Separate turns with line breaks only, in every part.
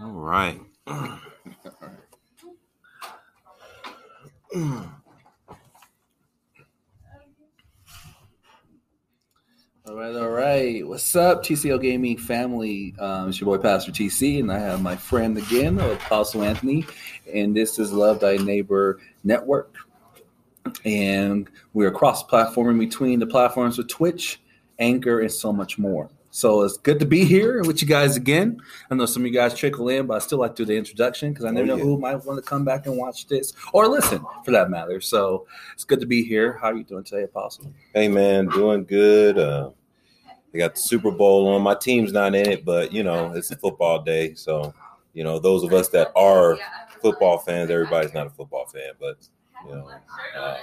All right.
All right, all right. What's up, TCL Gaming family? Um, it's your boy Pastor TC, and I have my friend again, Apostle Anthony, and this is Love Thy Neighbor Network. And we're cross-platforming between the platforms of Twitch, Anchor, and so much more. So it's good to be here with you guys again. I know some of you guys trickle in, but I still like to do the introduction because I never
Oh,
know who might want to come back and watch this or listen, for that matter. So it's good to be here. How are you doing today, Apostle?
Hey man, doing good. Uh, I got the Super Bowl on. My team's not in it, but you know it's a football day, so you know those of us that are football fans, everybody's not a football fan, but you know, um,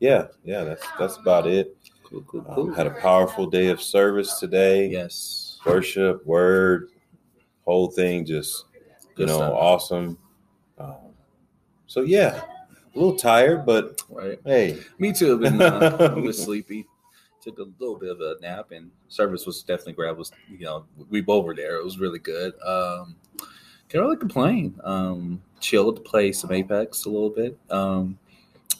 yeah, yeah, that's that's about it.
Cool, cool,
Um, had a powerful day of service today.
Yes.
Worship, word, whole thing just you
Good
know
stuff.
awesome. Um, so yeah, a little tired, but
Right.
hey,
Me too. I've been uh, a little sleepy. Took a little bit of a nap, and service was definitely great. Was, you know, we both were there. It was really good. Um, can't really complain. Um, chilled to play some Apex a little bit. Um,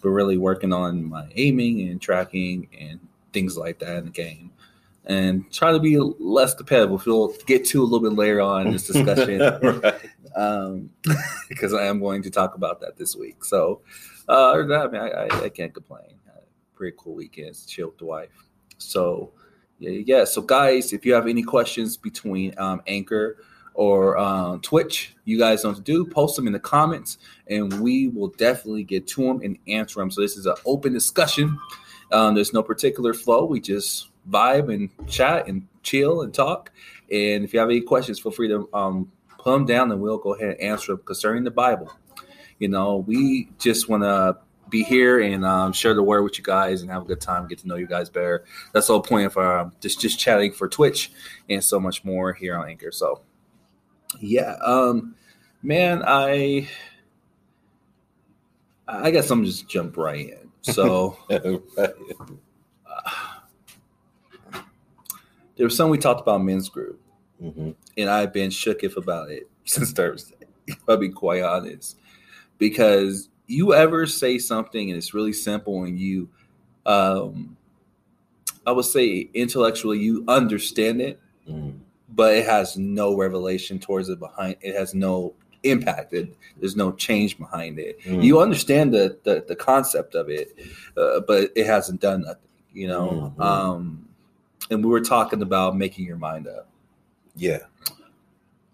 but really working on my aiming and tracking and things like that in the game. And try to be less competitive. which We'll get to a little bit later on in this discussion
right.
um, because I am going to talk about that this week. So, uh, other than that, I, mean, I, I, I can't complain. Pretty cool weekends, chill with the wife. So, yeah, yeah. So, guys, if you have any questions between um, Anchor or um, Twitch, you guys know to do. Post them in the comments, and we will definitely get to them and answer them. So, this is an open discussion. Um, there's no particular flow. We just vibe and chat and chill and talk. And if you have any questions, feel free to um, put them down and we'll go ahead and answer them concerning the Bible. You know, we just want to be here and um, share the word with you guys and have a good time, get to know you guys better. That's the whole point of um, just just chatting for Twitch and so much more here on Anchor. So, yeah, um, man, I I guess I'm just jump right in. So.
Right.
there was something we talked about men's group,
Mhm.
and I've been shook if about it since Thursday. I'll be quite honest, because you ever say something and it's really simple, and you, um, I would say intellectually you understand it,
Mhm.
but it has no revelation towards it behind. It has no impact. It, there's no change behind it.
Mhm.
You understand the, the the concept of it, uh, but it hasn't done nothing. You know.
Mhm.
Um, and we were talking about making your mind up.
Yeah.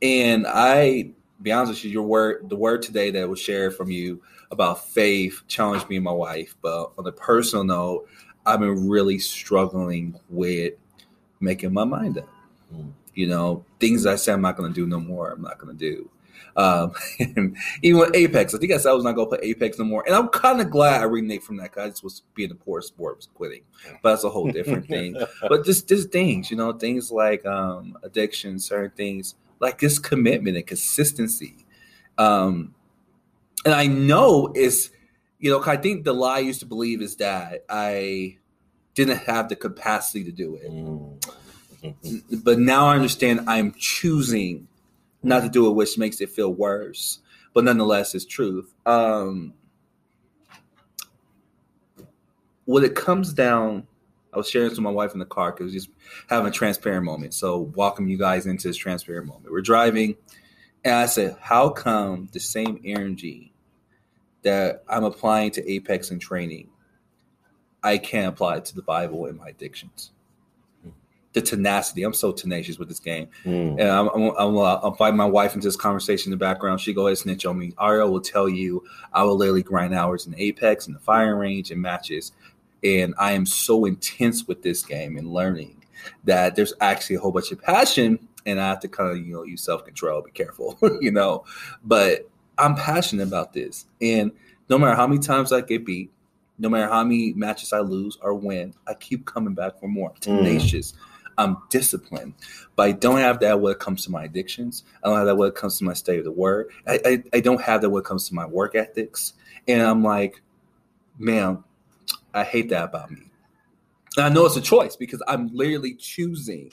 And I, be honest with you, your word, the word today that was shared from you about faith challenged me and my wife. But on a personal note, I've been really struggling with making my mind up.
Mm.
You know, things I said I'm not going to do no more. I'm not going to do. Um, even with Apex, I think I said I was not going to play Apex no more. And I'm kind of glad I reneged from that because I just was being a poor sport, was quitting. But that's a whole different thing but just just things, you know, things like um, addiction, certain things like this commitment and consistency. Um, and I know it's, you know, I think the lie I used to believe is that I didn't have the capacity to do it,
Mhm.
but now I understand I'm choosing not to do it, which makes it feel worse. But nonetheless, it's truth. Um, when it comes down, I was sharing this with my wife in the car because just having a transparent moment. So welcome you guys into this transparent moment. We're driving, and I said, "How come the same energy that I'm applying to Apex and training, I can't apply it to the Bible and my addictions?" The tenacity. I'm so tenacious with this game.
Mhm.
And I'm, I'm, I'm, uh, I'll invite my wife into this conversation in the background. She go ahead and snitch on me. Ariel will tell you I will literally grind hours in Apex and the firing range and matches. And I am so intense with this game and learning that there's actually a whole bunch of passion. And I have to kind of, you know, use self control, be careful, you know. But I'm passionate about this. And no matter how many times I get beat, no matter how many matches I lose or win, I keep coming back for more. I'm tenacious. I'm disciplined, but I don't have that when it comes to my addictions. I don't have that when it comes to my state of the word. I, I, I don't have that when it comes to my work ethics. And I'm like, man, I hate that about me. And I know it's a choice because I'm literally choosing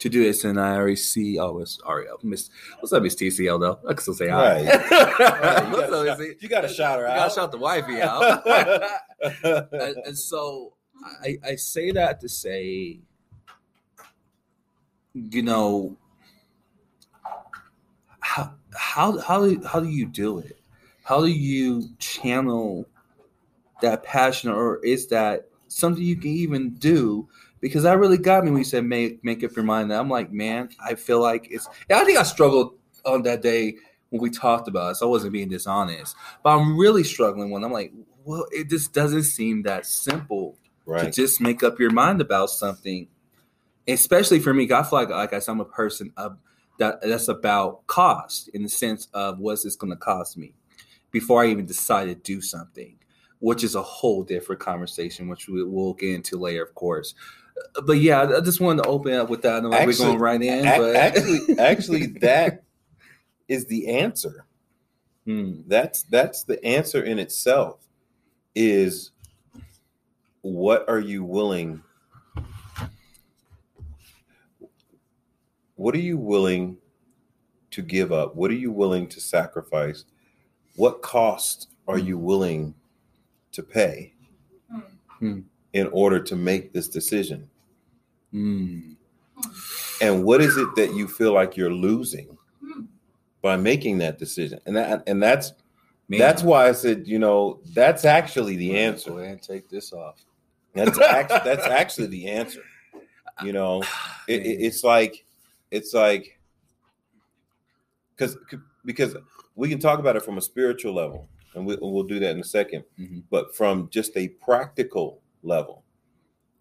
to do this, and I already see. Oh, it's Ariel. Miss, what's up, Miss TCL? Though I can still say hi.
Right, you, gotta shout, you gotta shout her
I
out.
gotta shout the wifey out. and, and so I, I say that to say, you know, how how how do, how do you do it? How do you channel that passion, or is that something you can even do? Because that really got me when you said make make up your mind. And I'm like, man, I feel like it's. I think I struggled on that day when we talked about it. So I wasn't being dishonest, but I'm really struggling when I'm like, well, it just doesn't seem that simple
right.
to just make up your mind about something. Especially for me, I feel like, like I, I'm a person of that that's about cost in the sense of what's this going to cost me before I even decide to do something, which is a whole different conversation, which we will get into later, of course. Uh, But yeah, I just wanted to open up with that. I know we're
Actually-
going right in,
Ac-
but
actually, actually, that is the answer.
Hmm,
That's that's the answer in itself. Is what are you willing? What are you willing to give up? What are you willing to sacrifice? What cost are you willing to pay
Hmm.
in order to make this decision?
hmm.
and what is it that you feel like you're losing by making that decision and that and that's
Man,
that's why i said you know that's actually the answer.
Go
answer
ahead and take this off.
that's actually that's actually the answer you know it, it- it's like it's like because because we can talk about it from a spiritual level and we, we'll do that in a 2nd
Mhm.
but from just a practical level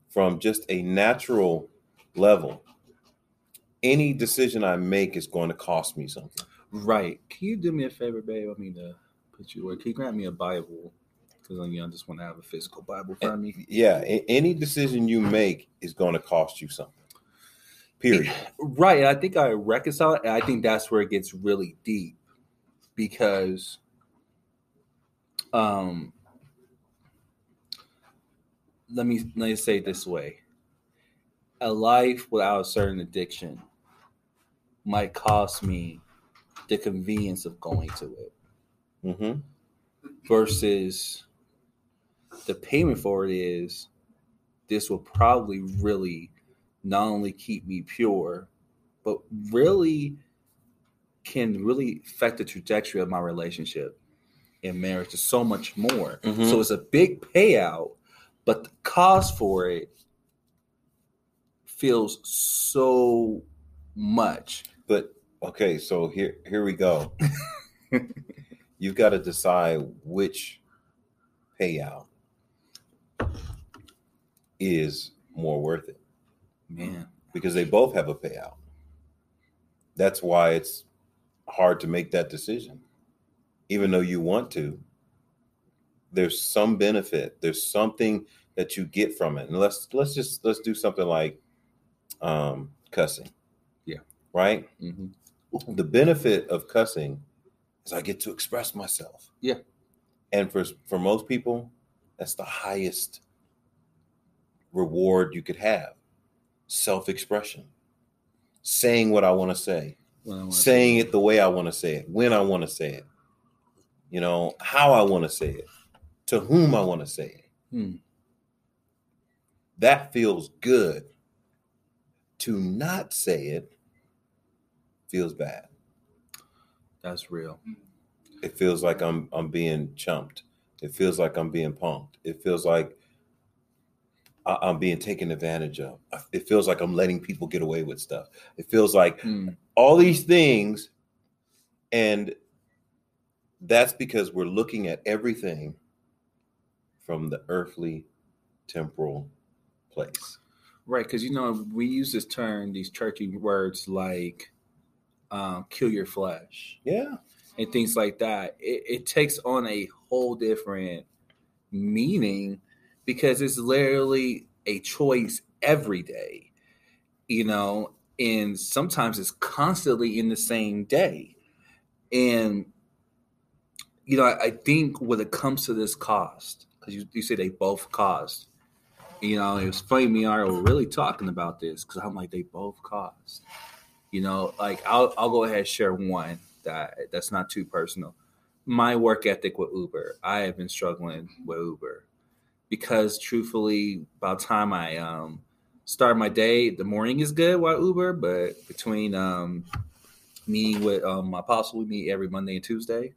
from just a natural level any decision i make is going to cost me something
Right. Can you do me a favor, babe? I mean to put you away. Can you grant me a Bible? Because you know, I just want to have a physical Bible for me.
yeah any decision you make is going to cost you something period
Right. And I think I reconcile it. And I think that's where it gets really deep because um let me let me say it this way. A life without a certain addiction might cost me the convenience of going to it.
Mm-hmm.
versus the payment for it is this will probably really not only keep me pure but really can really affect the trajectory of my relationship and marriage to so much more.
Mhm.
so it's a big payout but the cost for it feels so much.
But okay so here here we go. You've got to decide which payout is more worth it
man
because they both have a payout. That's why it's hard to make that decision. Even though you want to, there's some benefit. There's something that you get from it. And let's let's just let's do something like um cussing.
Yeah.
Right?
hmm
The benefit of cussing is I get to express myself.
Yeah.
And for for most people, that's the highest reward you could have. Self-expression. Saying what I want to say. Saying it the way I want to say it, when I want to say it. You know, how I want to say it. To whom I want to say it.
Hmm.
That feels good. To not say it feels bad.
that's real
It feels like I'm I'm being chumped. It feels like I'm being punked. It feels like I'm being taken advantage of. It feels like I'm letting people get away with stuff. It feels like
Hmm.
all these things, and that's because we're looking at everything from the earthly, temporal place.
Right, because you know we use this term, these churchy words like um, "kill your flesh"
Yeah,
and things like that. It, it takes on a whole different meaning because it's literally a choice every day, you know, and sometimes it's constantly in the same day. And you know, I, I think when it comes to this cost, because you, you say they both cost, you know, it was funny. Me and I were really talking about this because I'm like, they both cost. You know, like I'll I'll go ahead and share one that that's not too personal. My work ethic with Uber. I have been struggling with Uber because, truthfully, by the time I um, start my day, the morning is good while Uber, but between um, me with um, my apostle, we meet every Monday and Tuesday.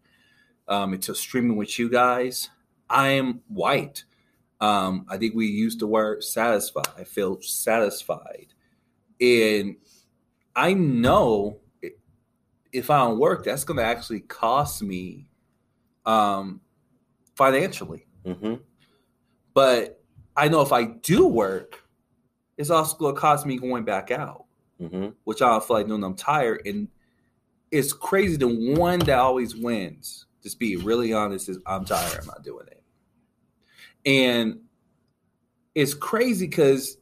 Um, until streaming with you guys, I am white. Um, I think we used the word satisfied. I feel satisfied. And I know if I don't work, that's going to actually cost me um, financially.
Mm-hmm.
But I know if I do work, it's also going to cost me going back out,
Mm-hmm.
which I don't feel like doing. I'm tired. And it's crazy. The one that always wins, just be really honest, is I'm tired. I'm not doing it. And it's crazy because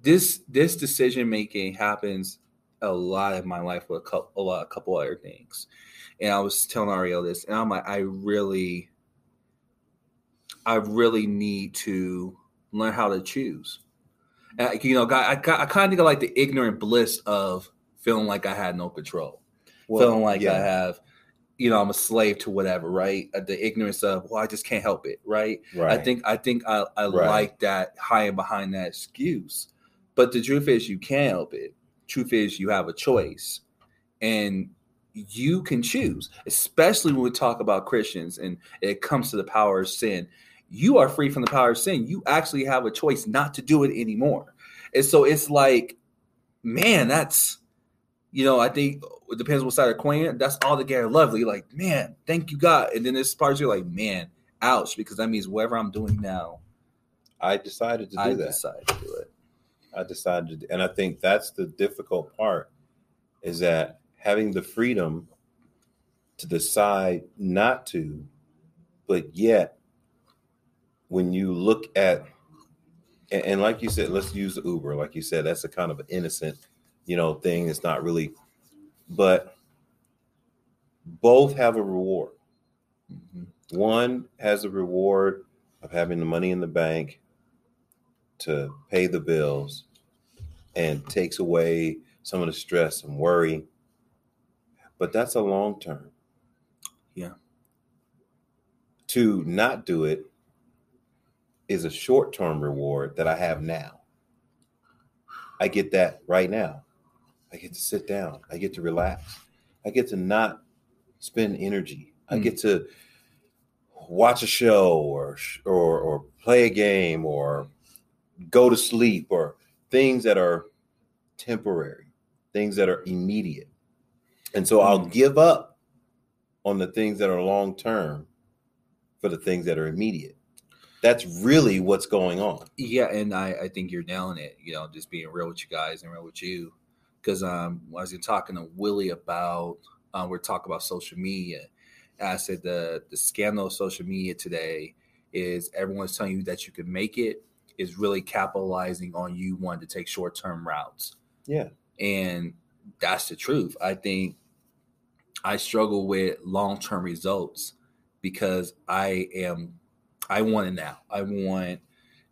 this this decision making happens a lot in my life with a couple, a lot, a couple other things. And I was telling Ariel this, and I'm like, I really, I really need to learn how to choose. And, you know, I, I, I kind of of like the ignorant bliss of feeling like I had no control, feeling like I have, you know, I'm a slave to whatever, right? Uh, The ignorance of, well, I just can't help it, right?
right.
I think I think I, I
Right.
like that hiding behind that excuse. But the truth is you can't help it. Truth is you have a choice. And you can choose, especially when we talk about Christians and it comes to the power of sin. You are free from the power of sin. You actually have a choice not to do it anymore. And so it's like, man, that's you know, I think it depends what side of coin. That's all the together lovely. Like, man, thank you, God. And then this part you're like, man, ouch, because that means whatever I'm doing now,
I decided to do
I
that.
decide to do it.
I decided, to, and I think that's the difficult part, is that having the freedom to decide not to, but yet, when you look at, and, and like you said, let's use Uber. Like you said, that's a kind of innocent, you know, thing. It's not really, but both have a reward.
Mhm.
One has a reward of having the money in the bank to pay the bills and takes away some of the stress and worry. But that's a long term.
Yeah.
To not do it is a short term reward that I have now. I get that right now. I get to sit down. I get to relax. I get to not spend energy. I
Mm.
get to watch a show or or or play a game or go to sleep or things that are temporary, things that are immediate. And so I'll
Mm.
give up on the things that are long term for the things that are immediate. That's really what's going on.
Yeah, and I, I think you're nailing it. You know, just being real with you guys and real with you, because um, I was talking to Willie about, uh, we're talking about social media. And I said the the scandal of social media today is everyone's telling you that you can make it is really capitalizing on you wanting to take short term routes.
Yeah.
And that's the truth. I think I struggle with long term results because I am I want it now. I want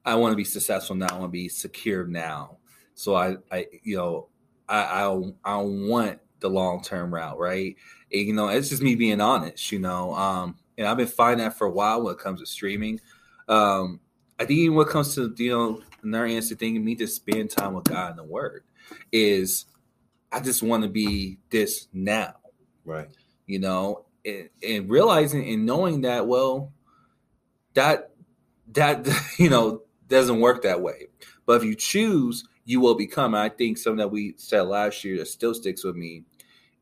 I want to be successful now. I want to be secure now. So I I you know I I, I want the long term route, right? And, you know, it's just me being honest, you know. Um, and I've been finding that for a while when it comes to streaming. Um, I think even when it comes to the, you know another answer thing, me to spend time with God and the Word is I just want to be this now,
Right.
you know, and, and realizing and knowing that well, that that you know doesn't work that way. But if you choose, you will become. And I think something that we said last year that still sticks with me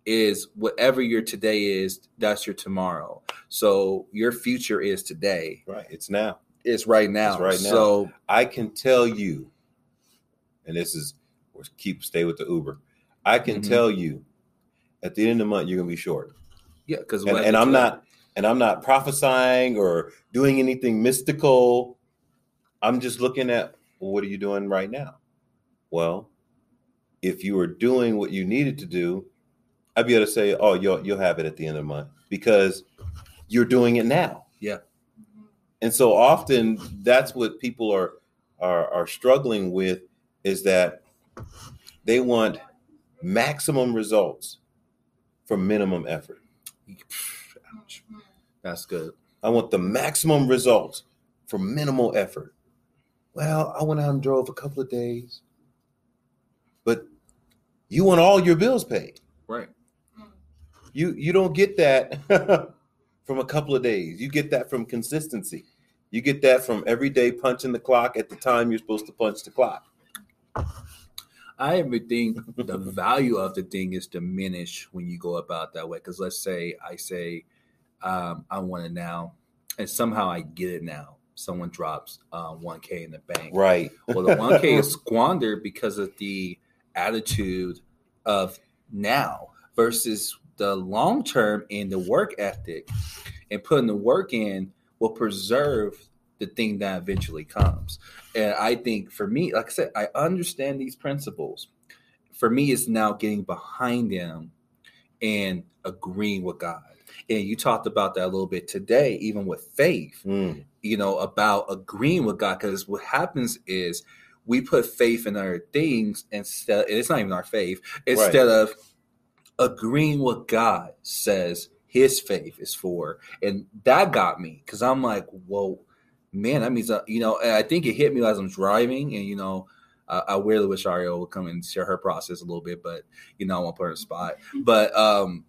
is whatever your today is, that's your tomorrow. So your future is today.
Right. It's now.
It's right now.
It's right now.
So
I can tell you, and this is keep stay with the Uber. I can
Mhm.
tell you at the end of the month you're gonna be short.
yeah, because
And, and I'm not and I'm not prophesying or doing anything mystical. I'm just looking at well, what are you doing right now? Well, if you were doing what you needed to do, I'd be able to say, oh, you'll you'll have it at the end of the month because you're doing it now.
Yeah.
And so often that's what people are are are struggling with is that they want maximum results for minimum effort.
That's good.
I want the maximum results for minimal effort. Well, I went out and drove a couple of days, but you want all your bills paid.
Right.
You you don't get that from a couple of days. You get that from consistency. You get that from every day punching the clock at the time you're supposed to punch the clock.
I think the value of the thing is diminished when you go about that way. Because let's say I say um, I want it now, and somehow I get it now. Someone drops uh, 1K in the bank.
Right.
Well, the 1K is squandered because of the attitude of now versus the long term and the work ethic and putting the work in will preserve the thing that eventually comes. And I think for me, like I said, I understand these principles. For me, it's now getting behind them and agreeing with God. And you talked about that a little bit today, even with faith,
Mm.
you know, about agreeing with God. Because what happens is we put faith in other things instead, and it's not even our faith, instead of agreeing what God says his faith is for. And that got me because I'm like, whoa, man, that means, uh, you know, and I think it hit me as I'm driving. And, you know, uh, I really wish Ariel would come and share her process a little bit, but, you know, I won't put her on the spot. But um,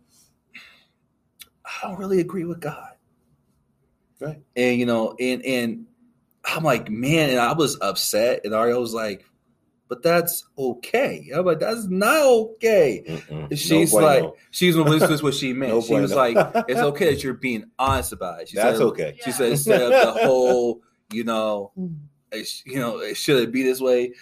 I don't really agree with God.
Right.
And, you know, and, and I'm like, man, and I was upset. And Ariel was like, but that's okay. I'm like, that's not okay.
Mm-mm.
She's
No
like,
bueno.
she's this is what she meant.
No
she was
bueno.
like, it's okay that you're being honest about it. She
That's
said,
okay.
She said instead of the whole, you know, mm. it's- you know, it should it be this way?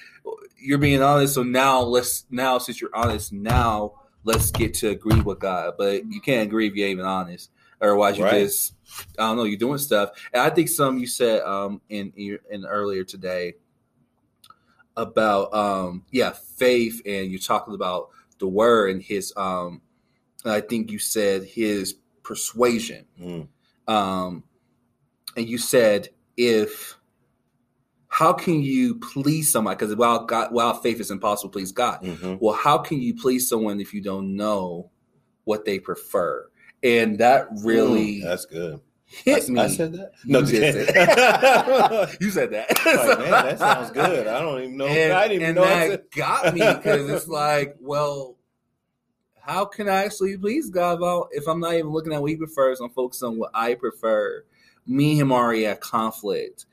You're being honest. So now let's now since you're honest, now let's get to agree with God. But you can't agree if you ain't even honest. Otherwise, you
Right.
just I don't know. You're doing stuff, and I think some you said um in in earlier today about um yeah faith, and you're talking about the word and his um. I think you said his persuasion
Mm.
um, and you said if how can you please somebody because while God, while faith is impossible please God,
Mhm.
well, how can you please someone if you don't know what they prefer? And that really
Mm, that's good.
hit
I,
me.
I said that. No,
you
kidding.
that. you said that.
Like, man, that sounds good. I don't even know.
and,
I didn't even
and
know.
That got me because it's like, well, how can I actually please God if I'm not even looking at what He prefers? I'm focused on what I prefer. Me and him already at conflict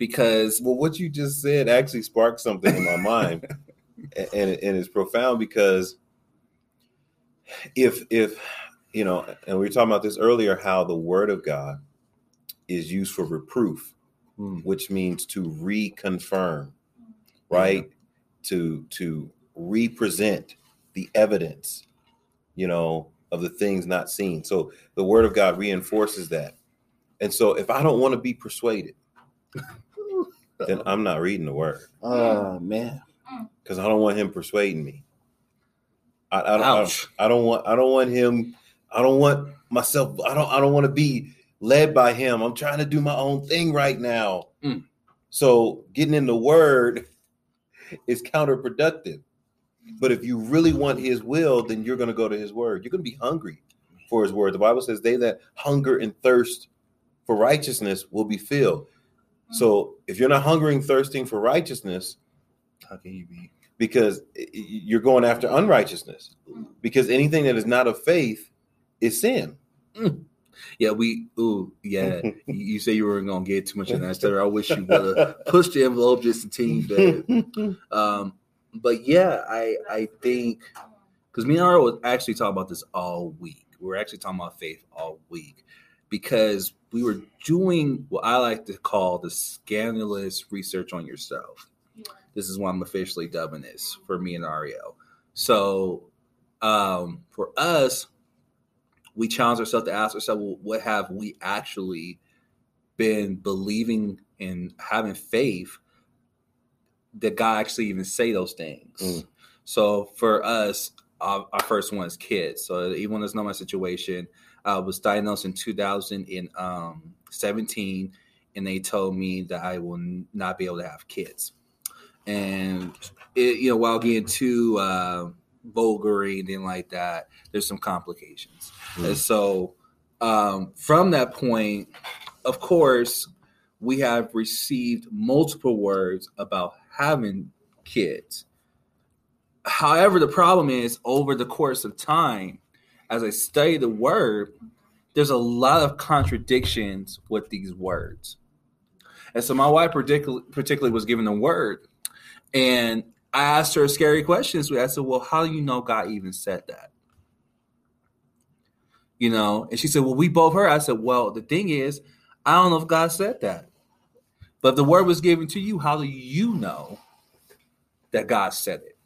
because
well, what you just said actually sparked something in my mind, and and, and it's profound because if if you know, and we were talking about this earlier, how the Word of God is used for reproof,
Hmm.
which means to reconfirm, right? To to represent the evidence, you know, of the things not seen. So the Word of God reinforces that. And so if I don't want to be persuaded, then I'm not reading the Word
oh man,
because I don't want him persuading me. I, I, don't, I,
ouch.
don't, I don't want I don't want him. I don't want myself. I don't. I don't want to be led by him. I'm trying to do my own thing right now.
Mm.
So getting in the word is counterproductive. But if you really want his will, then you're going to go to his word. You're going to be hungry for his word. The Bible says, "They that hunger and thirst for righteousness will be filled." So if you're not hungering, thirsting for righteousness,
How can you be?
because y- y- you're going after unrighteousness. Because anything that is not of faith is sin.
Yeah, we. Ooh, yeah. you, you say you weren't gonna get too much of that stuff. I wish you would have pushed the envelope just a teeny bit. Um, but yeah, I I think because me and Ara was actually talking about this all week. We were actually talking about faith all week because we were doing what I like to call the scandalous research on yourself. This is what I'm officially dubbing this for me and Ariel. So um, for us, we challenge ourselves to ask ourselves, well, what have we actually been believing and having faith that God actually even say those things?
Mm.
So for us, our, our first one is kids. So even doesn't know my situation, I was diagnosed in 2017, and they told me that I will not be able to have kids. and it, you know, while getting too uh, vulgar or anything like that, there's some complications. Mm. And so, um, from that point, of course, we have received multiple words about having kids. However, the problem is over the course of time, as I study the word, there's a lot of contradictions with these words. And so my wife particularly, particularly was given the word, and I asked her a scary question. questions. I said, "Well, how do you know God even said that?" You know, and she said, "Well, we both heard." I said, "Well, the thing is, I don't know if God said that, but if the word was given to you, how do you know that God said it?"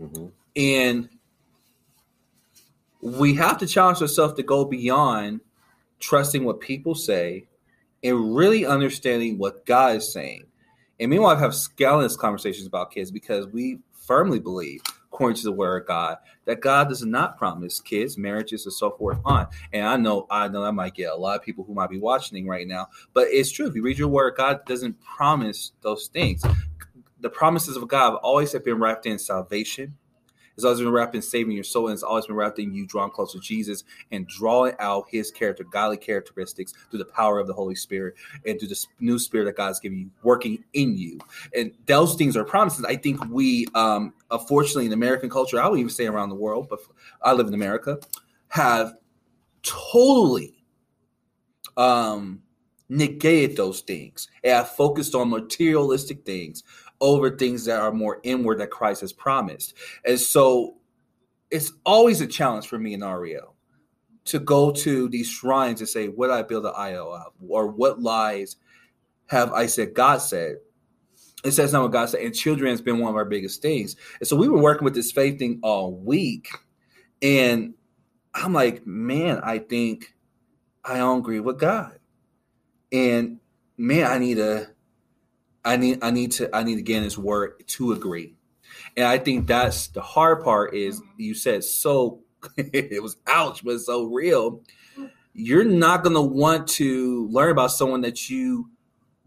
Mm-hmm. And we have to challenge ourselves to go beyond trusting what people say and really understanding what God is saying. And meanwhile, I have scandalous conversations about kids because we firmly believe, according to the word of God, that God does not promise kids, marriages, and so forth on. And I know, I know I might get a lot of people who might be watching right now, but it's true. If you read your word, God doesn't promise those things. The promises of God have always have been wrapped in salvation, it's always been wrapped in saving your soul, and it's always been wrapped in you drawing close to Jesus and drawing out His character, godly characteristics through the power of the Holy Spirit and through the new Spirit that God's giving you, working in you. And those things are promises. I think we, um, unfortunately, in American culture, I would even say around the world, but I live in America, have totally um, negated those things and have focused on materialistic things over things that are more inward that Christ has promised. And so it's always a challenge for me in Ariel to go to these shrines and say, What I build an idol of? Or what lies have I said God said? It says not what God said. And children has been one of our biggest things. And so we were working with this faith thing all week. And I'm like, man, I think I don't agree with God. And man, I need to I need I need to I need to get in his word to agree. And I think that's the hard part is you said so it was ouch, but so real. You're not gonna want to learn about someone that you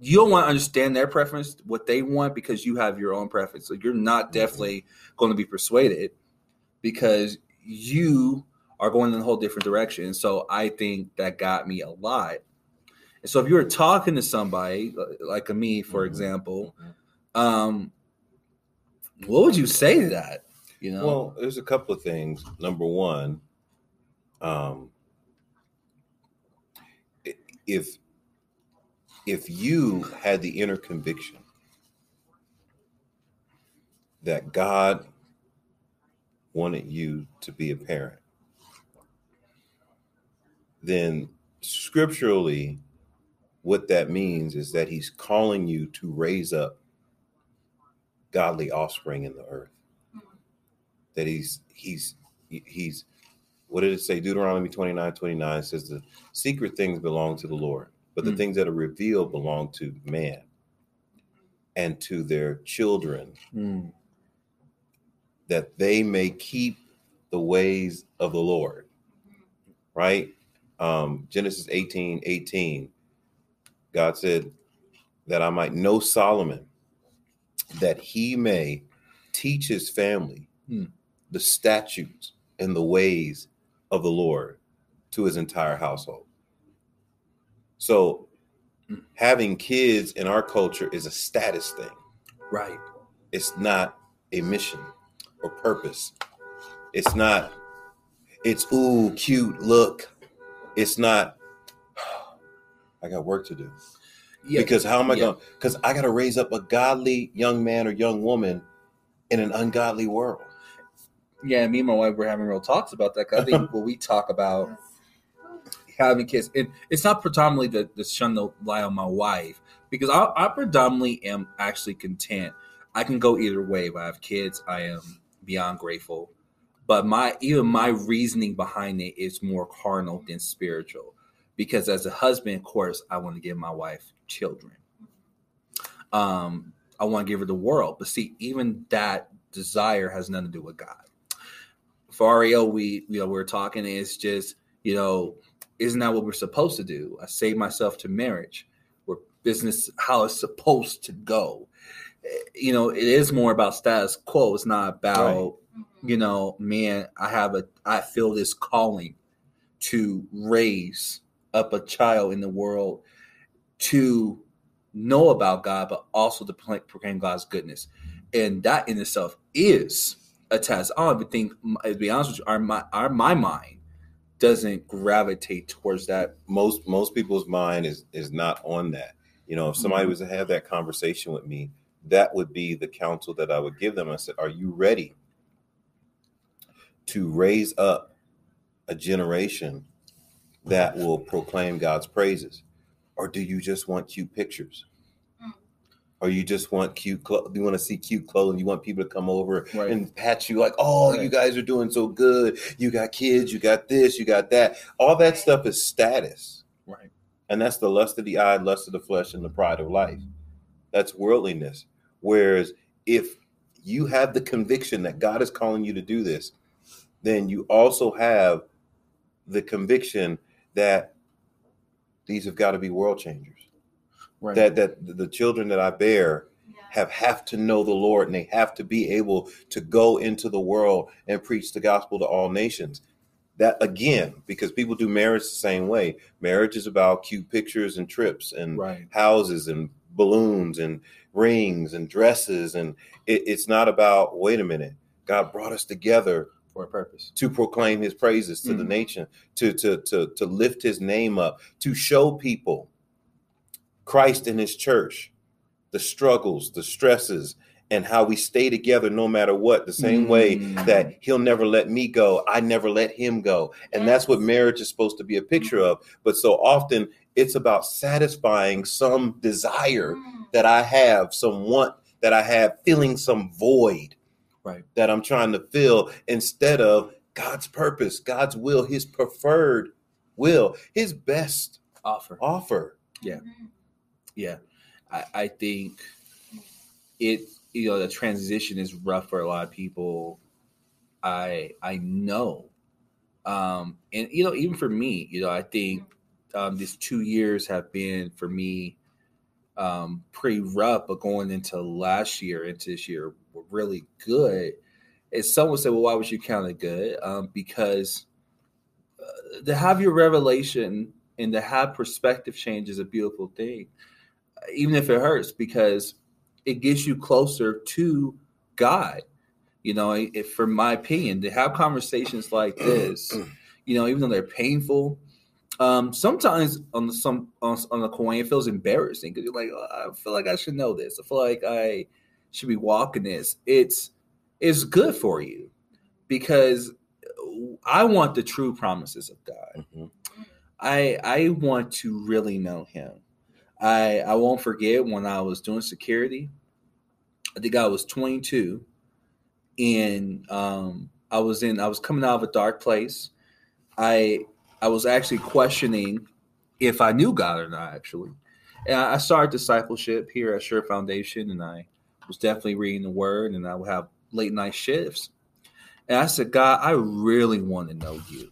you don't want to understand their preference, what they want, because you have your own preference. So you're not mm-hmm. definitely going to be persuaded because you are going in a whole different direction. So I think that got me a lot. And so if you were talking to somebody like a me, for mm-hmm. example, mm-hmm. um, what would you say to that? You know,
well, there's a couple of things. Number one, um, if if you had the inner conviction that God wanted you to be a parent, then scripturally what that means is that he's calling you to raise up godly offspring in the earth. That he's he's he's what did it say? Deuteronomy 29, 29 says the secret things belong to the Lord, but the mm. things that are revealed belong to man and to their children, mm. that they may keep the ways of the Lord. Right? Um, Genesis 18, 18 God said that I might know Solomon, that he may teach his family hmm. the statutes and the ways of the Lord to his entire household. So, hmm. having kids in our culture is a status thing.
Right.
It's not a mission or purpose. It's not, it's ooh, cute, look. It's not, I got work to do. Yeah. Because how am I yeah. going? Because I got to raise up a godly young man or young woman in an ungodly world.
Yeah, me and my wife were having real talks about that. I think when we talk about having kids, it, it's not predominantly the, the shun the lie on my wife because I, I predominantly am actually content. I can go either way. If I have kids, I am beyond grateful. But my even my reasoning behind it is more carnal than spiritual because as a husband, of course, I want to give my wife children. Um, I want to give her the world. But see, even that desire has nothing to do with God. For Ariel, we you know we're talking is just you know isn't that what we're supposed to do? I save myself to marriage, where business how it's supposed to go. you know, it is more about status quo. It's not about,
Right.
you know, man, I have a, I feel this calling to raise up a child in the world to know about God, but also to proclaim- God's goodness. And that in itself is a test. I don't even think, to be honest with you, our, mi- our my mind doesn't gravitate towards that.
most most people's mind is is not on that. You know, if somebody
Mhm.
was to have that conversation with me, that would be the counsel that I would give them. I said, "Are you ready to raise up a generation that will proclaim God's praises, or do you just want cute pictures?"
Mm.
Or you just want cute clothes? You want to see cute clothes? You want people to come over
Right.
and pat you like, "Oh, you guys are doing so good. You got kids. You got this. You got that." All that stuff is status.
Right.
And that's the lust of the eye, lust of the flesh, and the pride of life. That's worldliness. Whereas if you have the conviction that God is calling you to do this, then you also have the conviction that these have got to be world changers.
Right.
That that the children that I bear have have to know the Lord and they have to be able to go into the world and preach the gospel to all nations. That again, because people do marriage the same way. Marriage is about cute pictures and trips and
right.
houses and balloons and rings and dresses and it, it's not about wait a minute god brought us together
For a purpose.
to proclaim his praises to the
Mhm.
nation to, to to to lift his name up to show people christ and his church the struggles the stresses and how we stay together no matter what the same way
Mm.
that he'll never let me go i never let him go and that's what marriage is supposed to be a picture of but so often it's about satisfying some desire
Mm.
that I have, some want that I have, filling some void
Right.
that I'm trying to fill instead of God's purpose, God's will, His preferred will, His best
Offer.
offer.
Yeah.
Mhm.
Yeah. I, I think it you know the transition is rough for a lot of people. I I know. Um and you know, even for me, you know, I think um these two years have been for me um pretty rough, but going into last year, into this year were really good. And someone would say, well, why was you count it good? Um, because uh, to have your revelation and to have perspective change is a beautiful thing, even if it hurts, because it gets you closer to God. You know, if, for my opinion, to have conversations like this, you know, even though they're painful, um, sometimes on the some on, on the coin it feels embarrassing because you're like, oh, I feel like I should know this. I feel like I should be walking this. It's it's good for you because I want the true promises of God.
Mhm.
I I want to really know Him. I I won't forget when I was doing security. I think I was 22, and um, I was in I was coming out of a dark place. I I was actually questioning if I knew God or not. Actually, and I I started discipleship here at Sure Foundation, and I was definitely reading the Word, and I would have late night shifts. And I said, God, I really want to know you.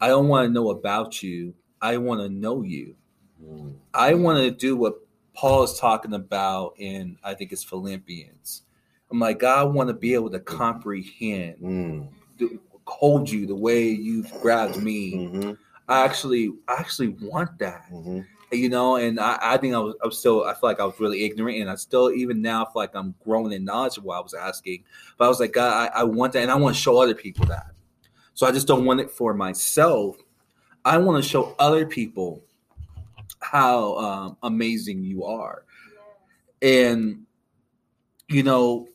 I don't want to know about you. I want to know you.
Mm.
I want to do what Paul is talking about in, I think it's Philippians. I'm like, God, I want to be able to comprehend,
Mm.
to hold you the way you've grabbed me.
Mhm.
I actually, I actually want that,
Mhm.
You know. And I, I think I was, I was still, I feel like I was really ignorant, and I still, even now, feel like I'm growing in knowledge of what I was asking. But I was like, God, I, I want that, and I want to show other people that. So I just don't want it for myself. I want to show other people how um, amazing you are. And, you know,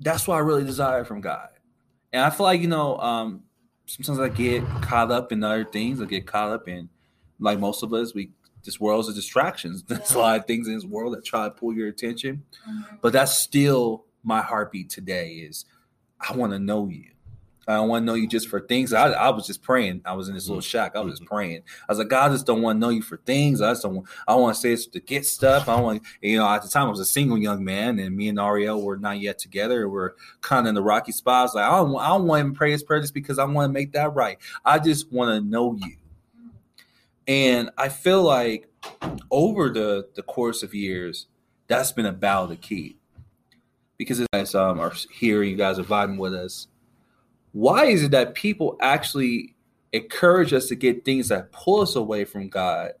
that's what I really desire from God. And I feel like, you know, um, sometimes I get caught up in other things. I get caught up in, like most of us, we this world's a distractions. There's a lot of things in this world that try to pull your attention.
Mhm.
But that's still my heartbeat today is I want to know you. I don't want to know you just for things. I, I was just praying. I was in this little shack. I was just praying. I was like, God, I just don't want to know you for things. I just don't want, I want to say it's to get stuff. I want, you know, at the time I was a single young man and me and Ariel were not yet together. We're kind of in the rocky spots. Like, I don't, I don't want to pray this prayer just because I want to make that right. I just want to know you. And I feel like over the, the course of years, that's been about the key. Because as guys um, are here, you guys are vibing with us. Why is it that people actually encourage us to get things that pull us away from God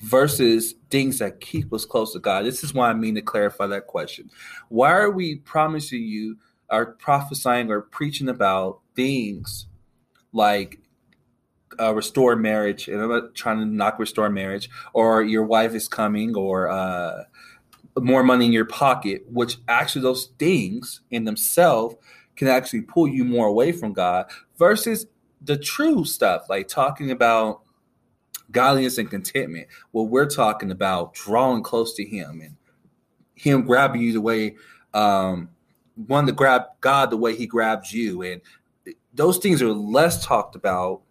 versus things that keep us close to God? This is why I mean to clarify that question. Why are we promising you, or prophesying, or preaching about things like uh, restore marriage, and I'm not trying to knock restore marriage, or your wife is coming, or uh, more money in your pocket, which actually those things in themselves can actually pull you more away from God versus the true stuff, like talking about godliness and contentment. What we're talking about drawing close to Him and Him grabbing you the way, um, one to grab God the way He grabs you, and those things are less talked about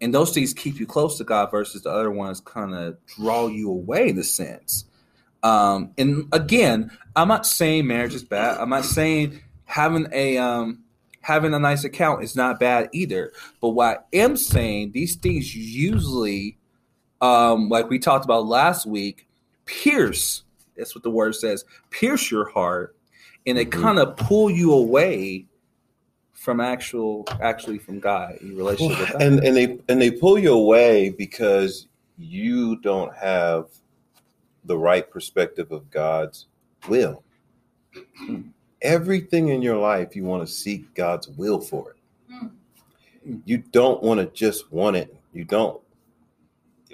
and those things keep you close to God versus the other ones kind of draw you away in a sense. Um, and again, I'm not saying marriage is bad. I'm not saying having a um, having a nice account is not bad either. But what I am saying, these things usually, um, like we talked about last week, pierce. That's what the word says. Pierce your heart, and they mm-hmm. kind of pull you away from actual actually from God, your relationship well, with God.
And and they and they pull you away because you don't have the right perspective of God's will. Hmm. Everything in your life you want to seek God's will for it. Hmm. You don't want to just want it. You don't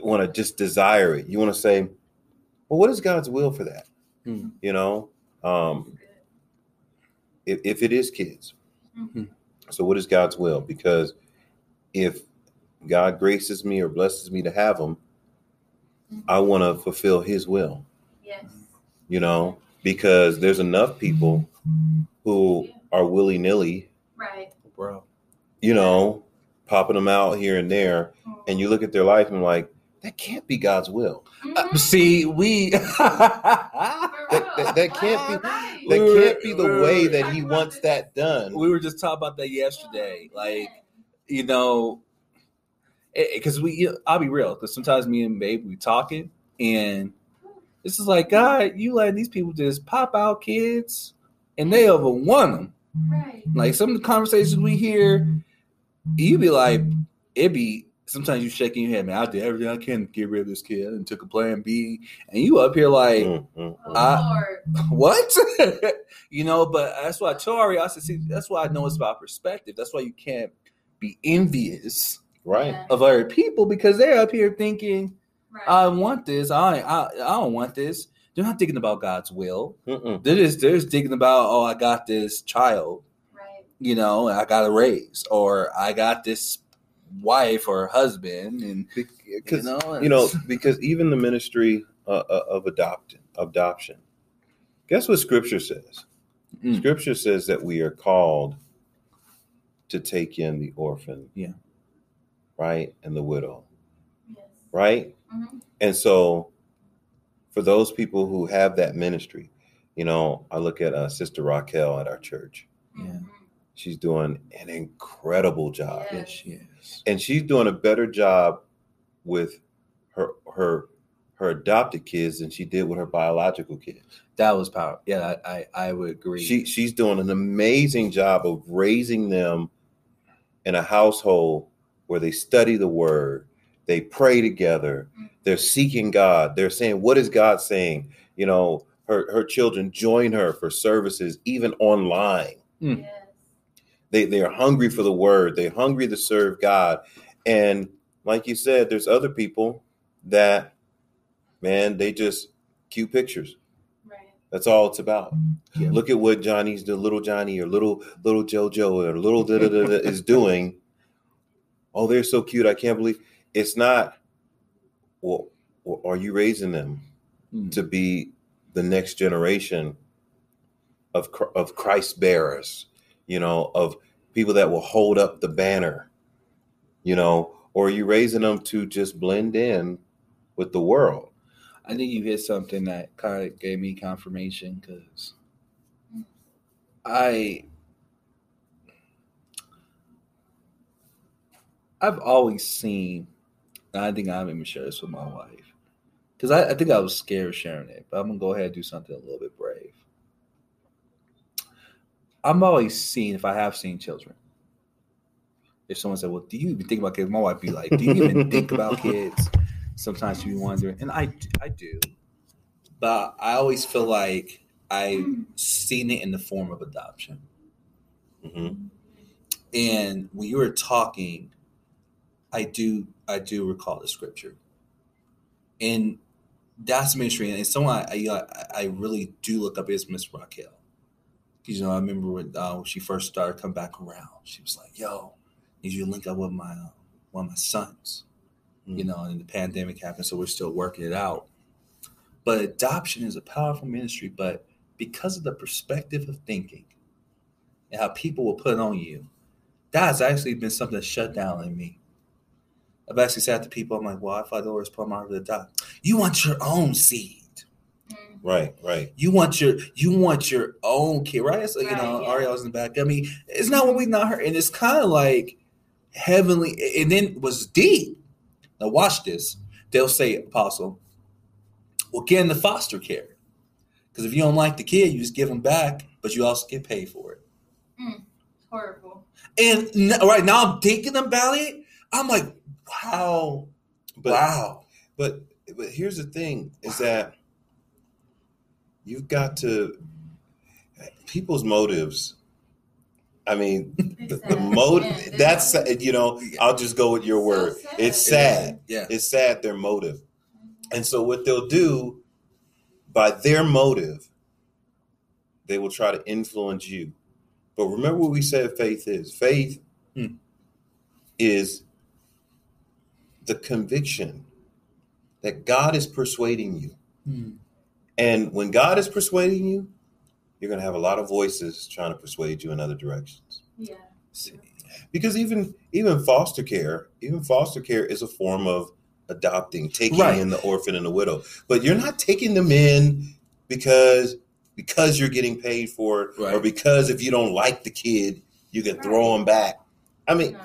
want to just desire it. You want to say, well, what is God's will for that? Hmm. You know, um, if, if it is kids, mm-hmm. So, what is God's will? Because if God graces me or blesses me to have them, mm-hmm. I want to fulfill His will.
Yes.
You know, because there's enough people who yeah. are willy nilly.
Right.
Bro.
You know, popping them out here and there. Mm-hmm. And you look at their life and like, that can't be God's will.
Mm-hmm. Uh, see, we
that, that, that, can't be that can't be the way that He wants that done.
We were just talking about that yesterday, like you know, eh, eh, because we. I'll be real, because sometimes me and Babe we talking, and this is like, God, you letting these people just pop out kids, and they overwhelm them.
Right.
Like some of the conversations we hear, you be like, it be sometimes you shaking your head, man. I did everything I can to get rid of this kid and took a plan B, and you up here like, mm, mm, mm. I, what? you know, but that's why Tori, I said, see, that's why I know it's about perspective. That's why you can't be envious,
right,
of other people because they're up here thinking, right. I want this. I, I I don't want this. They're not thinking about God's will. Mm-mm. They're just they're just thinking about, oh, I got this child.
Right.
You know, I got a raise, or I got this wife or husband, and
because you know, you know because even the ministry uh, uh of adoption, adoption. Guess what Scripture says? Mm. Scripture says that we are called to take in the orphan,
yeah,
right, and the widow,
yes.
right, mm-hmm. and so for those people who have that ministry, you know, I look at uh, Sister Raquel at our church.
Yeah.
She's doing an incredible job.
Yes, she
is. And she's doing a better job with her her her adopted kids than she did with her biological kids.
That was powerful. Yeah, I, I, I would agree.
She she's doing an amazing job of raising them in a household where they study the word, they pray together, they're seeking God, they're saying, What is God saying? You know, her her children join her for services even online.
Mm. Yeah.
They they are hungry for the word. They're hungry to serve God. And like you said, there's other people that, man, they just cute pictures.
Right.
That's all it's about. Yeah. Look at what Johnny's the little Johnny or little little JoJo or little da da da is doing. Oh, they're so cute. I can't believe it's not. Well, are you raising them mm. to be the next generation of of Christ bearers? You know, of people that will hold up the banner, you know, or are you raising them to just blend in with the world?
I think you hit something that kind of gave me confirmation because I I've always seen, I think I've even shared this with my wife. because I, I think I was scared of sharing it, but I'm gonna go ahead and do something a little bit brave. I'm always seen if I have seen children. If someone said, "Well, do you even think about kids?" My wife be like, "Do you even think about kids?" Sometimes you be wondering, and I I do, but I always feel like I've seen it in the form of adoption.
hmm
And when you were talking, I do I do recall the scripture, and that's ministry. And someone I I, I really do look up is Miss Raquel. You know, I remember when, uh, when she first started coming back around. She was like, "Yo, need you to link up with my uh, one of my sons." You know, and the pandemic happened, so we're still working it out. But adoption is a powerful ministry, but because of the perspective of thinking and how people will put on you, that has actually been something that's shut down in me. I've actually said to people, I'm like, well, I thought the Lord's put my heart to adopt. You want your own seed.
Mm.
Right, right.
You want your you want your own kid, right? So, you know,
Right, yeah.
Ariel's in the back. I mean, it's not what we not heard. And it's kind of like heavenly, and then it was deep. Now watch this. They'll say, Apostle, well, get in the foster care. Because if you don't like the kid, you just give them back, but you also get paid for it.
Horrible.
And n- right now I'm thinking about it. I'm like, wow,
But
wow.
but but here's the thing: is that you've got to people's motives. I mean, the, the motive.
Yeah,
That's
they're-
you know. I'll just go with your
So
word.
sad.
It's sad.
Yeah.
It's sad their motive. And so what they'll do by their motive, they will try to influence you. But remember what we said faith is. Faith
Hmm.
is the conviction that God is persuading you.
Hmm.
And when God is persuading you, you're going to have a lot of voices trying to persuade you in other directions.
Yeah.
Because even even foster care, even foster care is a form of adopting, taking
Right.
in the orphan and the widow. But you're not taking them in because because you're getting paid for it, or because if you don't like the kid, you can throw them back. I mean,
No.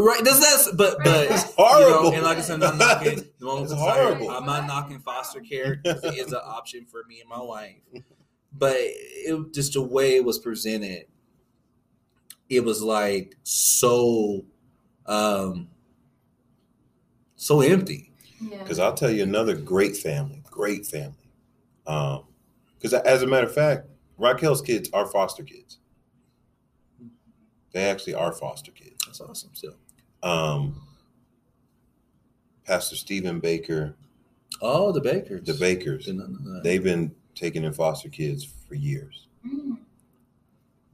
Right. Does that? But but
It's
horrible.
You know, and like I said, I'm not knocking.
It's
I'm
horrible.
I'm not knocking foster care. 'cause It is an option for me and my wife. But it just the way it was presented, it was like so, um, so empty.
Yeah.
because I'll tell you another great family, great family. Um, because as a matter of fact, Raquel's kids are foster kids. They actually are foster kids.
That's awesome. Still.
Um, Pastor Stephen Baker,
Oh, the bakers.
the Bakers,
Didn't know that.
they've been taking in foster kids for years,
Mm.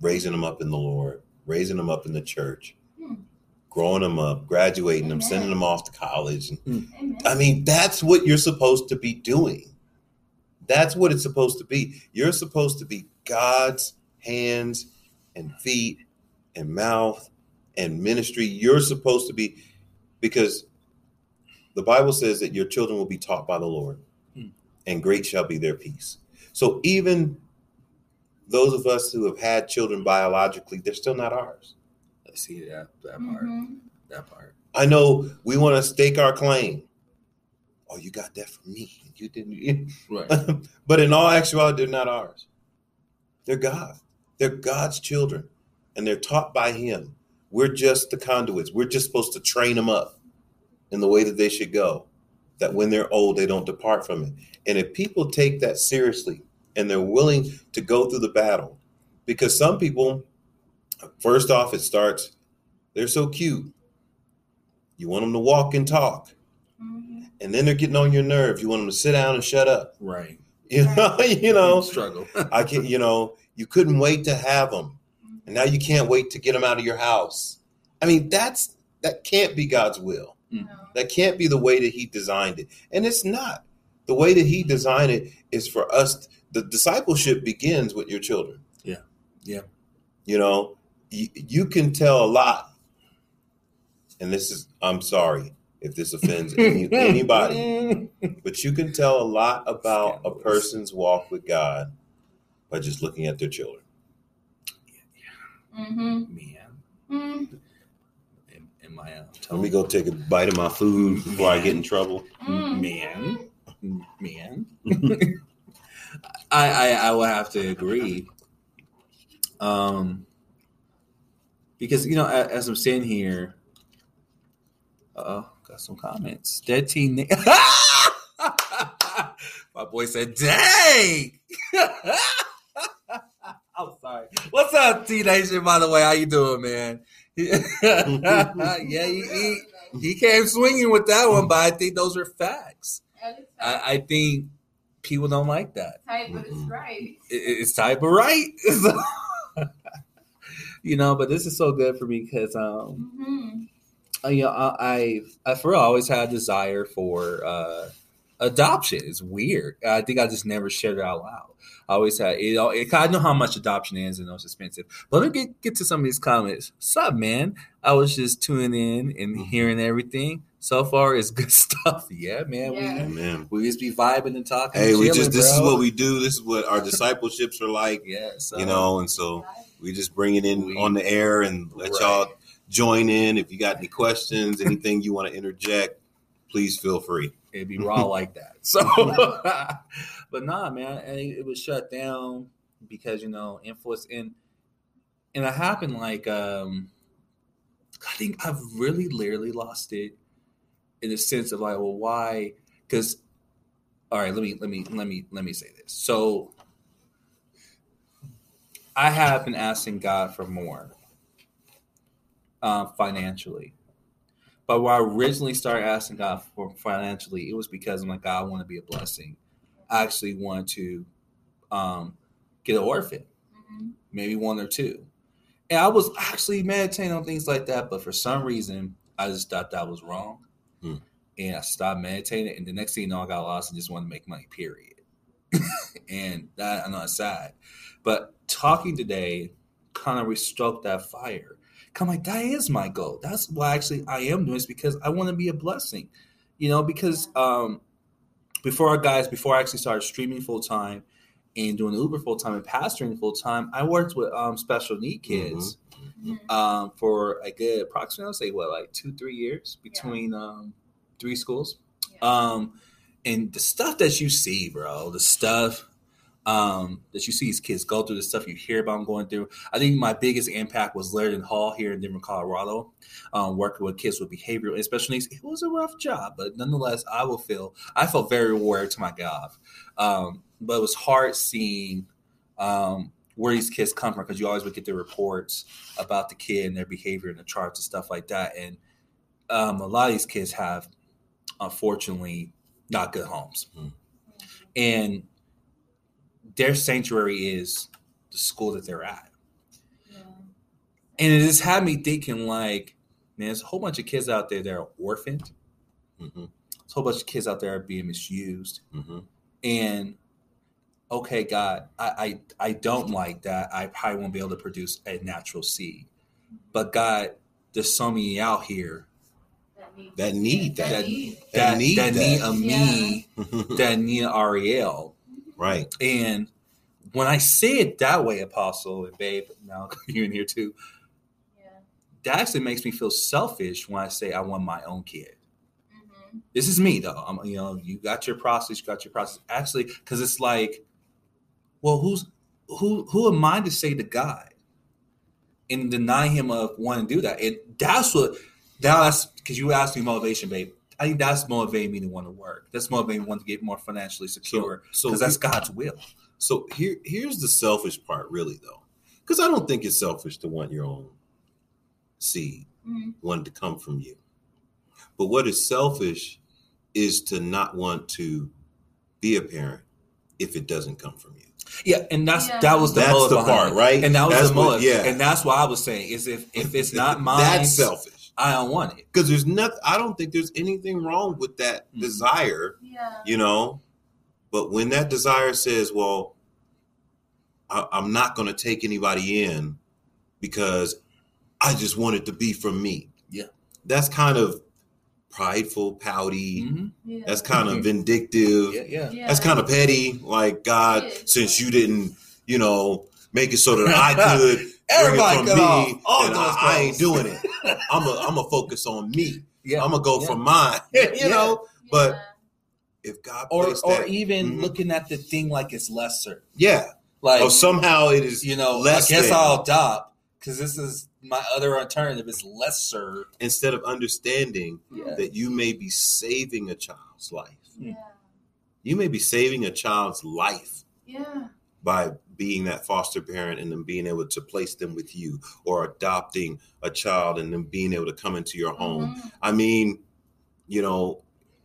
raising them up in the Lord, raising them up in the church,
Hmm.
growing them up, graduating them, sending them off to college.
Amen.
I mean, that's what you're supposed to be doing. That's what it's supposed to be. You're supposed to be God's hands and feet and mouth and ministry. You're supposed to be, because the Bible says that your children will be taught by the Lord,
Hmm.
and great shall be their peace. So even those of us who have had children biologically, they're still not ours.
I see that that part.
Mhm.
That part.
I know we want to stake our claim. Oh, you got that from me. You didn't.
Right.
but in all actuality, they're not ours. They're God. They're God's children, and they're taught by Him. We're just the conduits. We're just supposed to train them up in the way that they should go, that when they're old, they don't depart from it. And if people take that seriously and they're willing to go through the battle, because some people, first off, it starts, they're so cute. You want them to walk and talk,
Mhm.
and then they're getting on your nerve. You want them to sit down and shut up.
Right.
You know, you know,
struggle.
I can, you know, you couldn't wait to have them, and now you can't wait to get them out of your house. I mean, that's that can't be God's will. Mm.
No.
That can't be the way that He designed it, and it's not. The way that He designed it is for us. The discipleship begins with your children.
Yeah. Yeah.
You know, you, you can tell a lot, and this is. I'm sorry if this offends any, anybody. But you can tell a lot about a person's walk with God by just looking at their children.
Mhm.
Man.
Mm.
In, in my uh,
Let me go take a bite of my food before I get in trouble.
Mm.
Man. man. I, I I will have to agree. Um, because you know, as, as I'm sitting here, Uh oh, got some comments. Dead teen. Na- My boy said, "Dang." I'm sorry. What's up, T Nation? By the way, how you doing, man? yeah, he, he he came swinging with that one, but I think those are facts. I, I think people don't like that.
tight, but it's right.
It- it's type of right. you know, but this is so good for me because um
Mm-hmm.
uh, you know I I, I for real always had a desire for uh adoption. It's weird. I think I just never shared it out loud. I always had you know it, I know how much adoption is and it's expensive. But let me get, get to some of these comments. What's up, man? I was just tuning in and mm-hmm. hearing everything. So far, it's good stuff. Yeah, man.
Yeah.
We
Amen.
we just be vibing and talking.
Hey, we just this is what we do. This is what our discipleships are like,
Yeah, so,
you uh-huh. know, and so we just bring it in
We-
on the air and let
Right.
y'all join in. If you got any questions, anything you want to interject, please feel free.
it'd be raw like that. So, but nah, man, and it, it was shut down because you know influence and and it happened like um I think I've really literally lost it in the sense of like, well, why? Because all right, let me let me let me let me say this. So I have been asking God for more uh, financially. But when I originally started asking God for financially, it was because I'm like, God, I want to be a blessing. I actually want to um, get an orphan,
Mhm.
maybe one or two. And I was actually meditating on things like that, but for some reason, I just thought that was wrong.
Hmm.
And I stopped meditating. And the next thing you know, I got lost and just wanted to make money, period. and that I know it's sad. But talking today kind of restoked that fire. I'm like, that is my goal. That's why actually I am doing this because I want to be a blessing. You know, because um before our guys, before I actually started streaming full time and doing Uber full time and pastoring full time, I worked with um special need kids
Mhm.
um for a good approximately I'll say what like two, three years between um three schools.
Yeah.
Um, and the stuff that you see, bro, the stuff um, that you see these kids go through, the stuff you hear about them going through. I think my biggest impact was Laird Hall here in Denver, Colorado, um, working with kids with behavioral and special needs. It was a rough job, but nonetheless, I will feel I felt very rewarded to my God. Um, but it was hard seeing um, where these kids come from because you always would get the reports about the kid and their behavior and the charts and stuff like that. And um, a lot of these kids have, unfortunately, not good homes. And their sanctuary is the school that they're at.
Yeah.
And it just had me thinking, like, man, there's a whole bunch of kids out there that are orphaned.
hmm
There's a whole bunch of kids out there are being misused.
hmm
And okay, God, I, I I don't like that. I probably won't be able to produce a natural seed. But God, there's so many out here
That need that.
that
need.
that,
That
need,
need
that need a
that.
me, that need Ariel.
Right.
And when I say it that way, Apostle and Babe, now you're in here too,
Yeah.
that actually makes me feel selfish when I say I want my own kid.
Mhm.
This is me though. I'm, you know, you got your process, you got your process. Actually, because it's like, well, who's who? Who am I to say to God and deny Him of wanting to do that? And that's what that's because you asked me motivation, babe. I think that's motivating me to want to work. That's motivating me to want to get more financially secure
So,
because
so
that's God's will.
So here, here's the selfish part, really, though, because I don't think it's selfish to want your own seed,
Mhm.
want to come from you. But what is selfish is to not want to be a parent if it doesn't come from you.
Yeah, and that's
Yeah.
that was the
That's
motive
the part,
it.
right?
And that was
That's
the
what-
motive.
yeah.
and that's why I was saying is if if it's not mine,
that's selfish.
I don't want it.
Because there's nothing. I don't think there's anything wrong with that
Mhm.
desire,
Yeah.
you know. But when that desire says, "Well, I, I'm not going to take anybody in because I just want it to be from me,"
Yeah.
that's kind of prideful, pouty.
Mhm.
Yeah.
That's kind of vindictive.
Yeah, yeah.
Yeah.
That's kind of petty. Like God, since you didn't, you know, make it so that I could bring
Everybody
it
cut
me,
off all
then
those
I, I ain't doing it. I'm a, I'm a focus on me.
Yeah.
I'm gonna go
Yeah.
for mine.
Yeah.
you know, but
Yeah.
if God
or
placed
or
that,
even
Mhm.
looking at the thing like it's lesser.
yeah,
Like
oh somehow it is
you know,
less
I guess
than.
I'll adopt because this is my other alternative. It's lesser.
instead of understanding
Yeah.
that you may be saving a child's life.
Yeah.
You may be saving a child's life
Yeah.
by being that foster parent and then being able to place them with you or adopting a child and then being able to come into your home.
Mhm.
I mean, you know,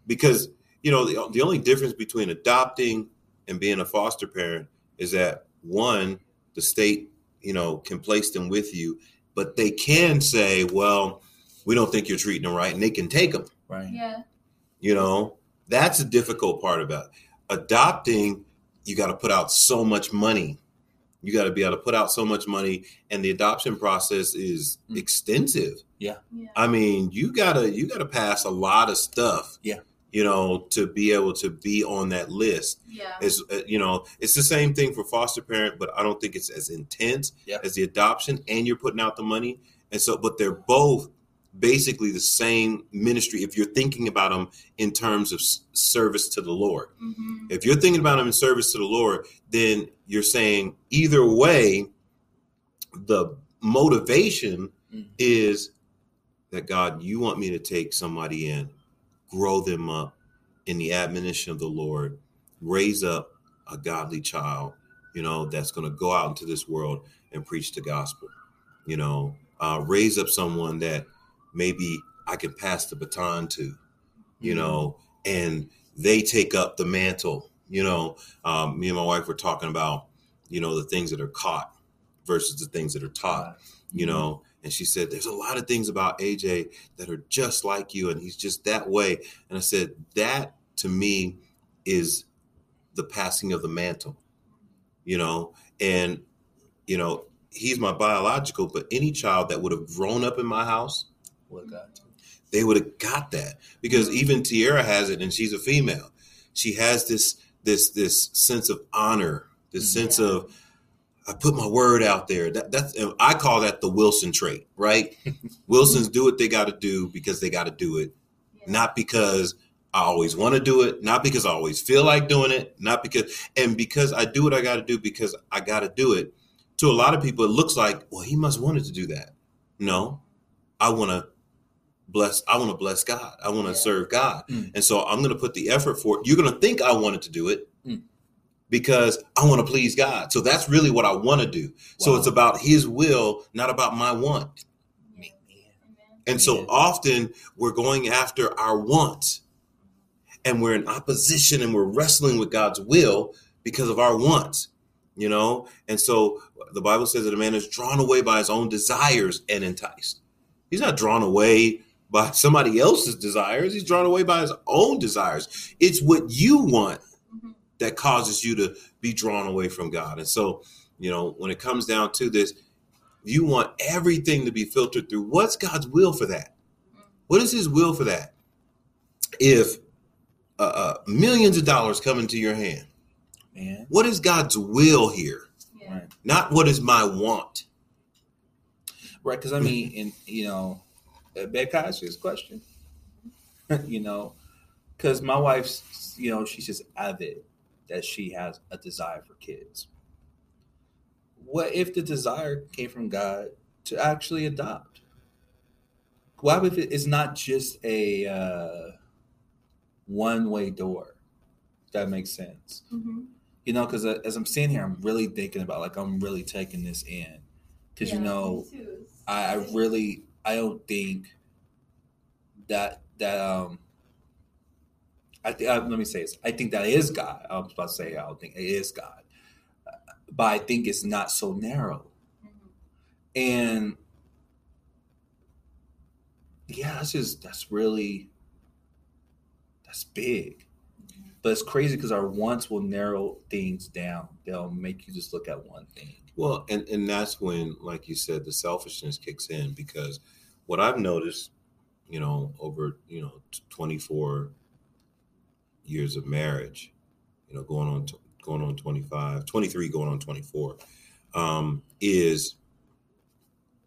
because you know the, the only difference between adopting and being a foster parent is that one, the state, you know, can place them with you, but they can say, well, we don't think you're treating them right, and they can take them.
Right.
Yeah.
You know, that's the difficult part about it. adopting. You got to put out so much money. You got to be able to put out so much money, and the adoption process is
Mm.
extensive.
Yeah.
I mean, you gotta you gotta pass a lot of stuff.
Yeah.
You know, to be able to be on that list.
Yeah.
It's uh, you know, it's the same thing for foster parent, but I don't think it's as intense
Yeah.
as the adoption, and you're putting out the money, and so, but they're both basically the same ministry if you're thinking about them in terms of service to the Lord.
hmm
If you're thinking about them in service to the Lord, then you're saying either way, the motivation
Mm.
is that God, you want me to take somebody in, grow them up in the admonition of the Lord, raise up a godly child, you know, that's going to go out into this world and preach the gospel, you know, uh, raise up someone that maybe I can pass the baton to, you know, and they take up the mantle. You know, um, me and my wife were talking about, you know, the things that are caught versus the things that are taught. You know, and she said, "There's a lot of things about AJ that are just like you, and he's just that way." And I said, "That to me is the passing of the mantle." You know, and you know, he's my biological, but any child that would have grown up in my house
What God told
they would have got that because even Tierra has it, and she's a female. She has this this this sense of honor, this
Mhm.
sense of I put my word out there. That that's I call that the Wilson trait, right? Wilsons do what they got to do because they got to do it,
Yeah.
not because I always want to do it, not because I always feel like doing it, not because and because I do what I got to do because I got to do it. To a lot of people, it looks like, well, he must wanted to do that. No, I want to bless. I want to bless God. I want to
Yeah.
serve God,
Mm.
and so I'm going to put the effort for it. You're going to think I wanted to do it
Mm.
because I want to please God. So that's really what I want to do. So it's about His will, not about my want.
Amen.
And so often we're going after our wants and we're in opposition and we're wrestling with God's will because of our wants, you know? And so the Bible says that a man is drawn away by his own desires and enticed. He's not drawn away by somebody else's desires, he's drawn away by his own desires. It's what you want that causes you to be drawn away from God. And so, you know, when it comes down to this, you want everything to be filtered through what's God's will for that? What is his will for that? If uh, uh, millions of dollars come into your hand,
Man.
what is God's will here?
Yeah.
Right.
Not what is my want.
Right. Because I mean, in you know, uh, I ask this question. you know, because my wife's, you know, she's just avid that she has a desire for kids. What if the desire came from God to actually adopt? Why if it is not just a uh, one-way door? If that makes sense.
Mhm.
You know, because as I'm sitting here, I'm really thinking about like I'm really taking this in, because you know. I, I really I don't think that that um I think uh, let me say this. I think that is God. I was about to say I don't think it is God. Uh, but I think it's not so narrow.
Mhm.
and yeah that's just that's really that's big. But it's crazy because our wants will narrow things down. They'll make you just look at one thing.
Well, and, and that's when, like you said, the selfishness kicks in because what I've noticed, you know, over, you know, 24 years of marriage, you know, going on, going on 25, 23, going on 24, um, is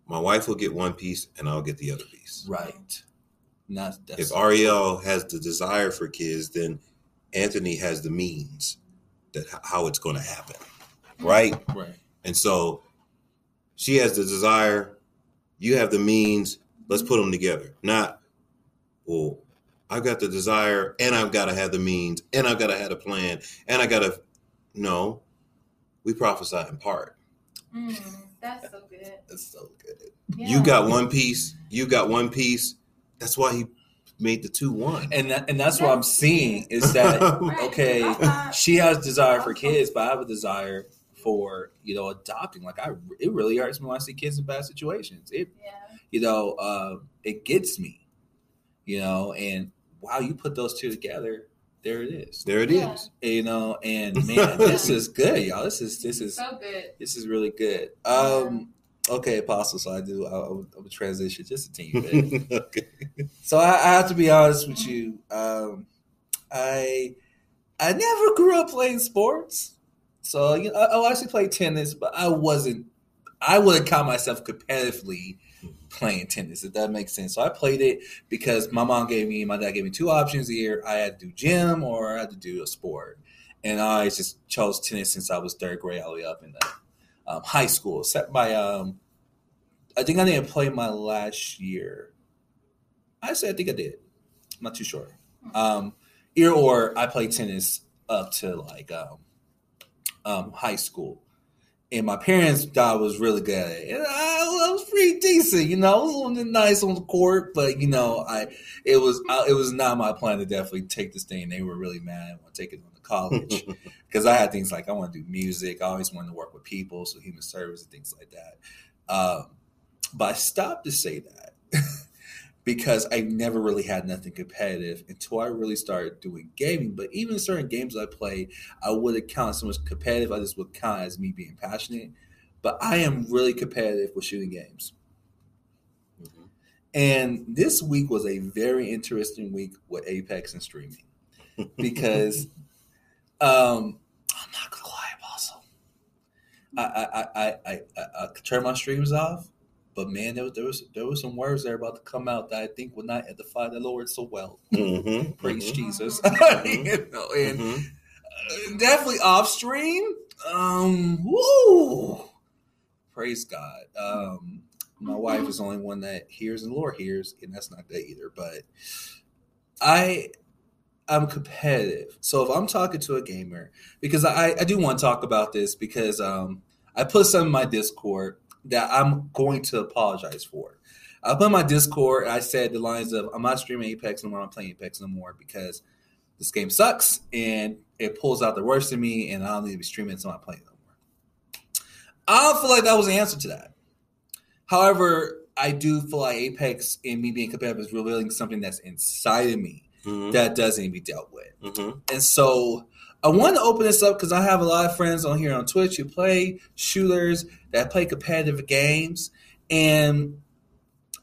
my wife will get one piece and I'll get the other piece.
right not that's
If Ariel has the desire for kids, then Anthony has the means that how it's going to happen, right?
Right.
And so she has the desire, you have the means. Let's put them together. Not, well, I've got the desire, and I've got to have the means, and I've got to have a plan, and I got to. No, we prophesy in part.
Mm, that's so good.
That's so good.
You got one piece. You got one piece. That's why he made the two one.
And that, and that's what I'm seeing is that
Right.
okay, she has desire for kids, but I have a desire for you know adopting. Like I, it really hurts me when I see kids in bad situations. It
yeah.
You know, uh, it gets me, you know, and wow, you put those two together, there it is,
there it
Yeah.
is.
you know, and man, this is good, y'all. This is this is
So good.
this is really good. Um, okay, Apostle. So I do. I, I would I transition just a teeny bit.
okay.
so I, I have to be honest with you. Um, I I never grew up playing sports. So you know, I, I actually played tennis, but I wasn't. I wouldn't count myself competitively playing tennis, if that makes sense. So I played it because my mom gave me, my dad gave me two options a year. I had to do gym or I had to do a sport, and I just chose tennis since I was third grade all the way up in the um, high school. Except by um, I think I didn't play my last year. I say I think I did. I'm not too sure. Um, or, I played tennis up to like um, um, high school, and my parents thought I was really good at it. And I, I was pretty decent, you know. I was on the nice on the court, but you know, I it was I, it was not my plan to definitely take this thing. They were really mad I want to take it on to college because I had things like I want to do music. I always wanted to work with people, so human service and things like that. Um, but I stopped to say that because I never really had nothing competitive until I really started doing gaming. But even certain games I play, I wouldn't count so much competitive. I just would count as me being passionate. But I am really competitive with shooting games.
Mhm.
And this week was a very interesting week with Apex and streaming because um, I'm not gonna lie, Apostle. I I I I, I, I, turned my streams off, but man, there was there was there was some words that are about to come out that I think will not edify the Lord so well.
Mhm,
Praise
mhm,
Jesus,
Mhm.
you know, and
mhm.
uh, definitely off stream. Um, woo! Praise God. Um, my wife is the only one that hears, and the Lord hears, and that's not good either. But I, I'm competitive. So if I'm talking to a gamer, because I, I do want to talk about this because um, I put some in my Discord that I'm going to apologize for. I put my Discord. I said the lines of I'm not streaming Apex anymore. I'm playing Apex no more because this game sucks and it pulls out the worst in me, and I don't need to be streaming, so I'm not playing no more. I don't feel like that was the answer to that. However, I do feel like Apex and me being competitive is revealing something that's inside of me
Mhm,
that doesn't need to be dealt with.
mhm.
And so I want to open this up because I have a lot of friends on here on Twitch who play shooters that play competitive games. And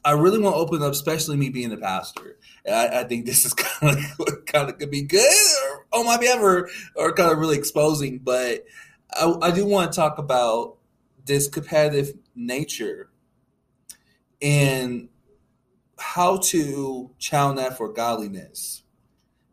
I really want to open up, especially me being a pastor. I, I think this is kind of kind of could be good, or oh be ever, or kind of really exposing. But I, I do want to talk about this competitive nature and how to channel that for godliness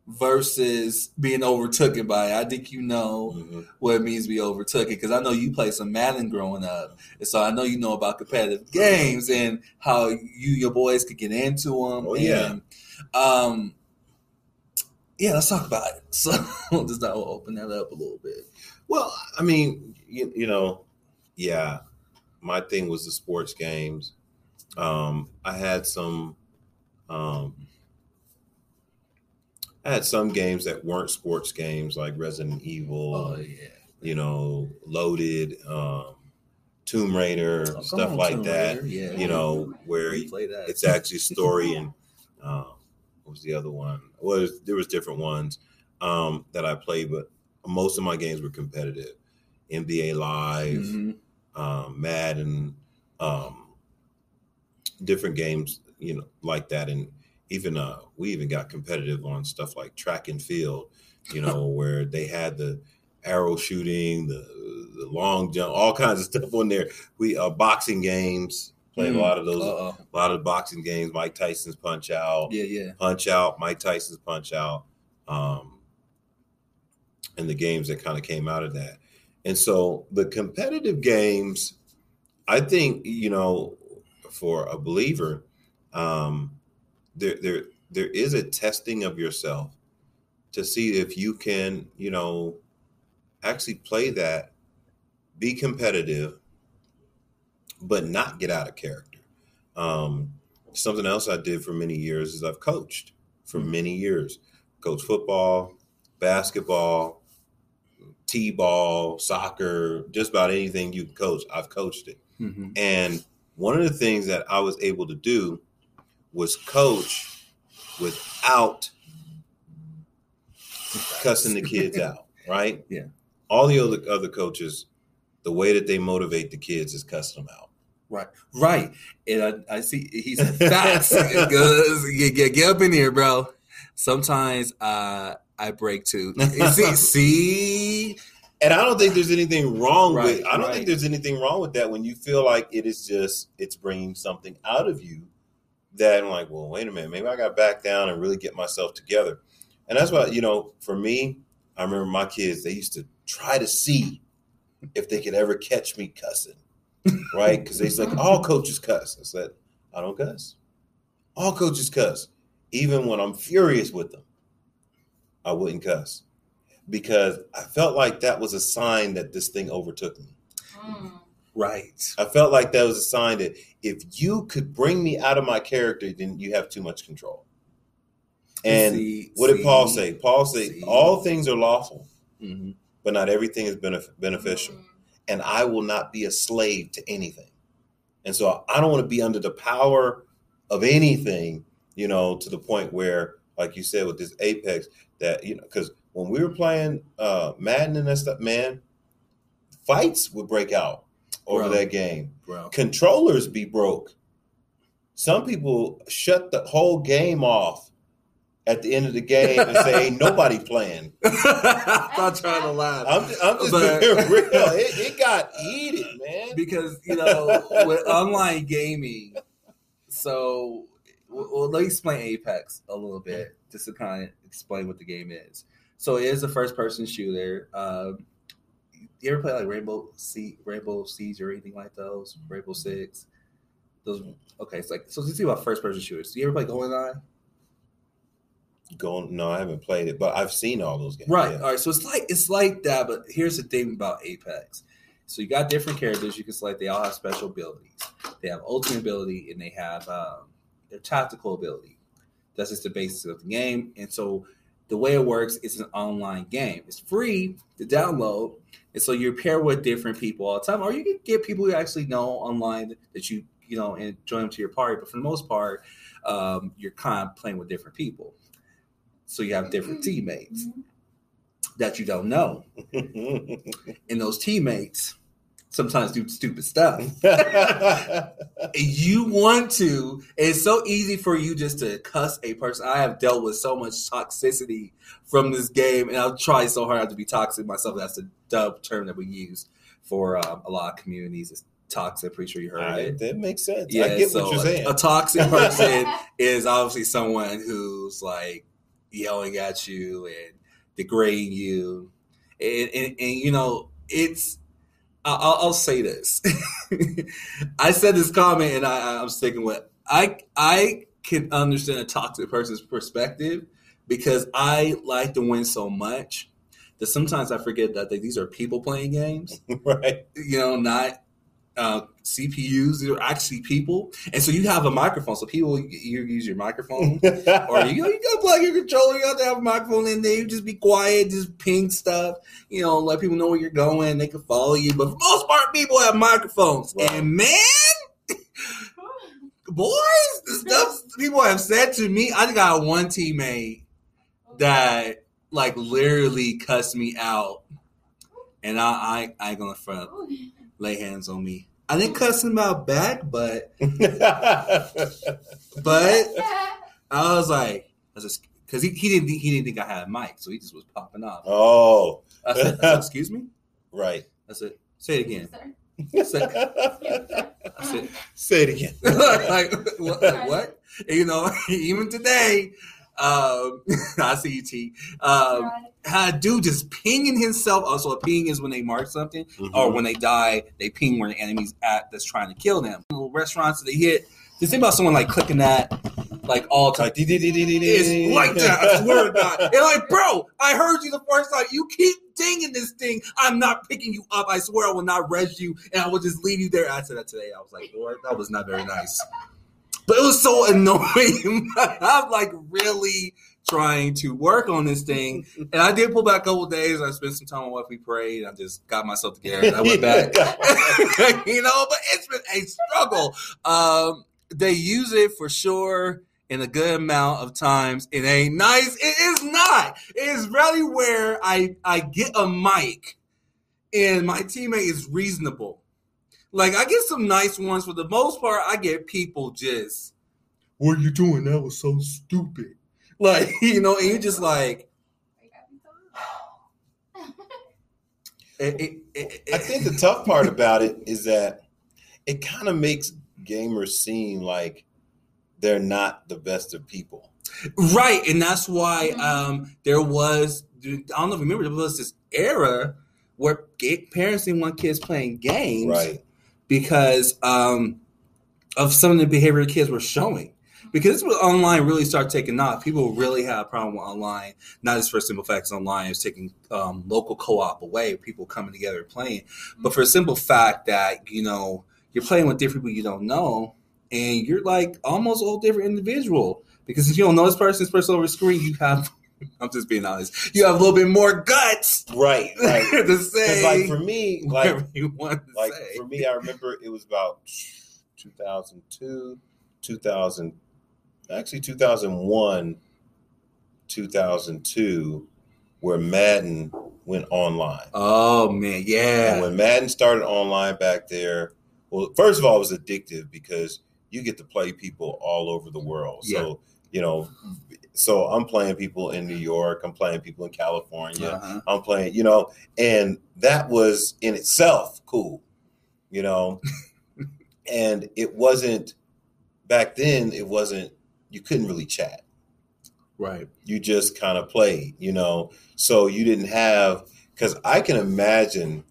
versus being overtaken by it. I think you know
Mhm.
what it means to be overtaken because I know you played some Madden growing up, and so I know you know about competitive games and how you your boys could get into them.
Oh, yeah.
and, um, yeah. Let's talk about it. So just we'll open that up a little bit.
Well, I mean, you, you know, yeah, my thing was the sports games. Um, I had some, um, I had some games that weren't sports games like Resident Evil,
Oh yeah,
you know, Loaded, um, Tomb Raider,
Oh,
stuff
on,
like
Tomb
that.
Yeah,
You know, where
we play that.
it's actually story and um, what was the other one? Well, there's- there was different ones um, that I played, but most of my games were competitive. NBA Live,
Mhm.
um, Madden, um, different games, you know, like that, and even uh, we even got competitive on stuff like track and field, you know, where they had the arrow shooting, the the long jump, all kinds of stuff on there. We uh, boxing games played a
Mm.
lot of those,
Uh-oh.
a lot of boxing games. Mike Tyson's Punch Out,
Yeah, yeah.
Punch Out, Mike Tyson's Punch Out. Um, and the games that kind of came out of that. And so the competitive games, I think, you know, for a believer, um, there there there is a testing of yourself to see if you can, you know, actually play that, be competitive, but not get out of character. Um, something else I did for many years is I've coached for many years. Coach football, basketball, t-ball, soccer, just about anything you can coach. I've coached it.
Mhm.
And one of the things that I was able to do was coach without cussing the kids out, right?
Yeah.
All the other other coaches, the way that they motivate the kids is cussing them out.
Right, right. And I, I see he's facts. Get, get get up in here, bro. Sometimes uh, I break too. see, see,
And I don't think there's anything wrong with I don't
right.
think there's anything wrong with that when you feel like it is just it's bringing something out of you that I'm like, well, wait a minute, maybe I got back down and really get myself together. And that's why, you know, for me, I remember my kids, they used to try to see if they could ever catch me cussing, right? Because they said, all coaches cuss. I said, I don't cuss. All coaches cuss. Even when I'm furious with them, I wouldn't cuss because I felt like that was a sign that this thing overtook me.
Mm.
Right.
I felt like that was a sign that if you could bring me out of my character, then you have too much control. And
See-
what did Paul say? Paul said, "All things are lawful,
mhm.
but not everything is benef- beneficial."
Mm.
And I will not be a slave to anything. And so I don't want to be under the power of anything, you know, to the point where, like you said, with this Apex, that you know, because when we were playing uh, Madden and that stuff, man, fights would break out over
Bro.
that game.
bro.
controllers be broke. Some people shut the whole game off at the end of the game and say, "Ain't nobody playing."
I'm not trying to laugh.
I'm, I'm just
But-
being real. It, it got heated, man.
because you know with online gaming so well, let me explain apex a little bit just to kind of explain what the game is so it is a first person shooter um you ever play like rainbow sea rainbow siege or anything like those rainbow six those okay it's like so let's see about first person shooters do you ever play goldeneye
Going, no, I haven't played it, but I've seen all those games.
Right.
Yeah.
All right. So it's like it's like that, but here's the thing about Apex. So you got different characters you can select. They all have special abilities. They have ultimate ability and they have um, their tactical ability. That's just the basis of the game. And so the way it works, is an online game. It's free to download, and so you're paired with different people all the time, or you can get people you actually know online that you you know and join them to your party. But for the most part, um, you're kind of playing with different people. So you have different teammates that you don't know. And those teammates sometimes do stupid stuff. You want to, it's so easy for you just to cuss a person. I have dealt with so much toxicity from this game, and I've tried so hard not to be toxic myself. That's a dub term that we use for um, a lot of communities. It's toxic. Pretty sure you heard
I-
it.
that makes sense.
Yeah,
I get
so
what you're
a-
saying.
A, toxic person is obviously someone who's like yelling at you and degrading you, and and, and you know it's. I- I'll, I'll say this. I said this comment, and I, I'm sticking with. I I can understand a toxic person's perspective because I like to win so much that sometimes I forget that these are people playing games
right.
you know, not uh, CPUs. They're actually people, and so you have a microphone. So people, you, you use your microphone, or you you gotta plug your controller. You have to have a microphone in there. You just be quiet, just ping stuff. You know, let people know where you're going. They can follow you. But for most part, people have microphones,
Right.
and man, boys, the stuff people have said to me. I got one teammate that like literally cussed me out, and I I, I gonna front lay hands on me. I didn't cuss him out back, but but I was like, I just because he, he didn't he didn't think I had a mic, so he just was popping off.
oh,
I said, I said, "Excuse me."
right.
I said, "Say it again."
Say
I said, "Say
it again.
like, what, like what? And, you know, even today, Um, I see you, T. Um,
Right.
had dude just pinging himself. Also, a ping is when they mark something,
Mhm.
or when they die, they ping where the enemy's at that's trying to kill them. Little restaurants that they hit. Just think about someone like clicking that, like all the time.
Like, dee- dee- dee- dee- dee-
It's
dee.
like that. I swear to God. And like, bro, I heard you the first time. You keep dinging this thing. I'm not picking you up. I swear I will not res you, and I will just leave you there. I said that today. I was like, Lord, that was not very nice. But it was so annoying. I'm like really trying to work on this thing, and I did pull back a couple of days. I spent some time with my wife. We prayed. I just got myself together. And I went back. you know, but it's been a struggle. Um, they use it for sure in a good amount of times. It ain't nice. It is not. It is really where I I get a mic and my teammate is reasonable. Like I get some nice ones. For the most part, I get people just, "What are you doing? That was so stupid." Like you know, and you're just like, it, it, it,
I think the tough part about it is that it kind of makes gamers seem like they're not the best of people.
Right, and that's why
Mhm.
um, there was I don't know if you remember there was this era where gay parents didn't want kids playing games
Right.
Because um, of some of the behavior kids were showing. Because this was online really started taking off. People really had a problem with online, not just for simple facts online, it's taking um, local co-op away, people coming together playing. But for a simple fact that, you know, you're playing with different people you don't know, and you're like almost a different individual. Because if you don't know this person, this person over the screen, you have I'm just being honest, you have a little bit more guts
Right. Right.
to say
like for me, like
you want to
like
say.
for me, I remember it was about 2002, 2000, actually 2001, 2002, where Madden went online.
Oh man,
And
yeah.
when Madden started online back there, well, first of all, it was addictive because you get to play people all over the world. So, you know, so I'm playing people in New York, I'm playing people in California,
Uh-huh.
I'm playing, you know, and that was in itself cool, you know. and it wasn't back then, it wasn't, you couldn't really chat.
Right.
You just kind of played, you know. So you didn't have, because I can imagine,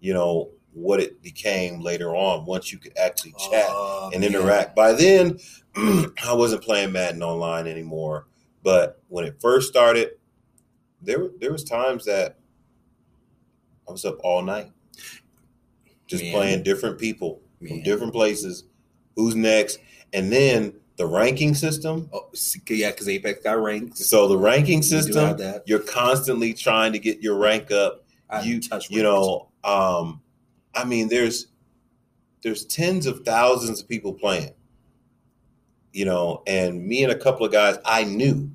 you know, what it became later on once you could actually chat
Oh,
and
man.
interact. By then, I wasn't playing Madden online anymore. But when it first started, there there was times that I was up all night, just
Man.
playing different people from different places. Who's next? And then the ranking system.
Oh, yeah, because Apex got ranked.
So the ranking system, you're constantly trying to get your rank up.
I
You
touch
you know, um, I mean, there's there's tens of thousands of people playing. You know, and me and a couple of guys I knew,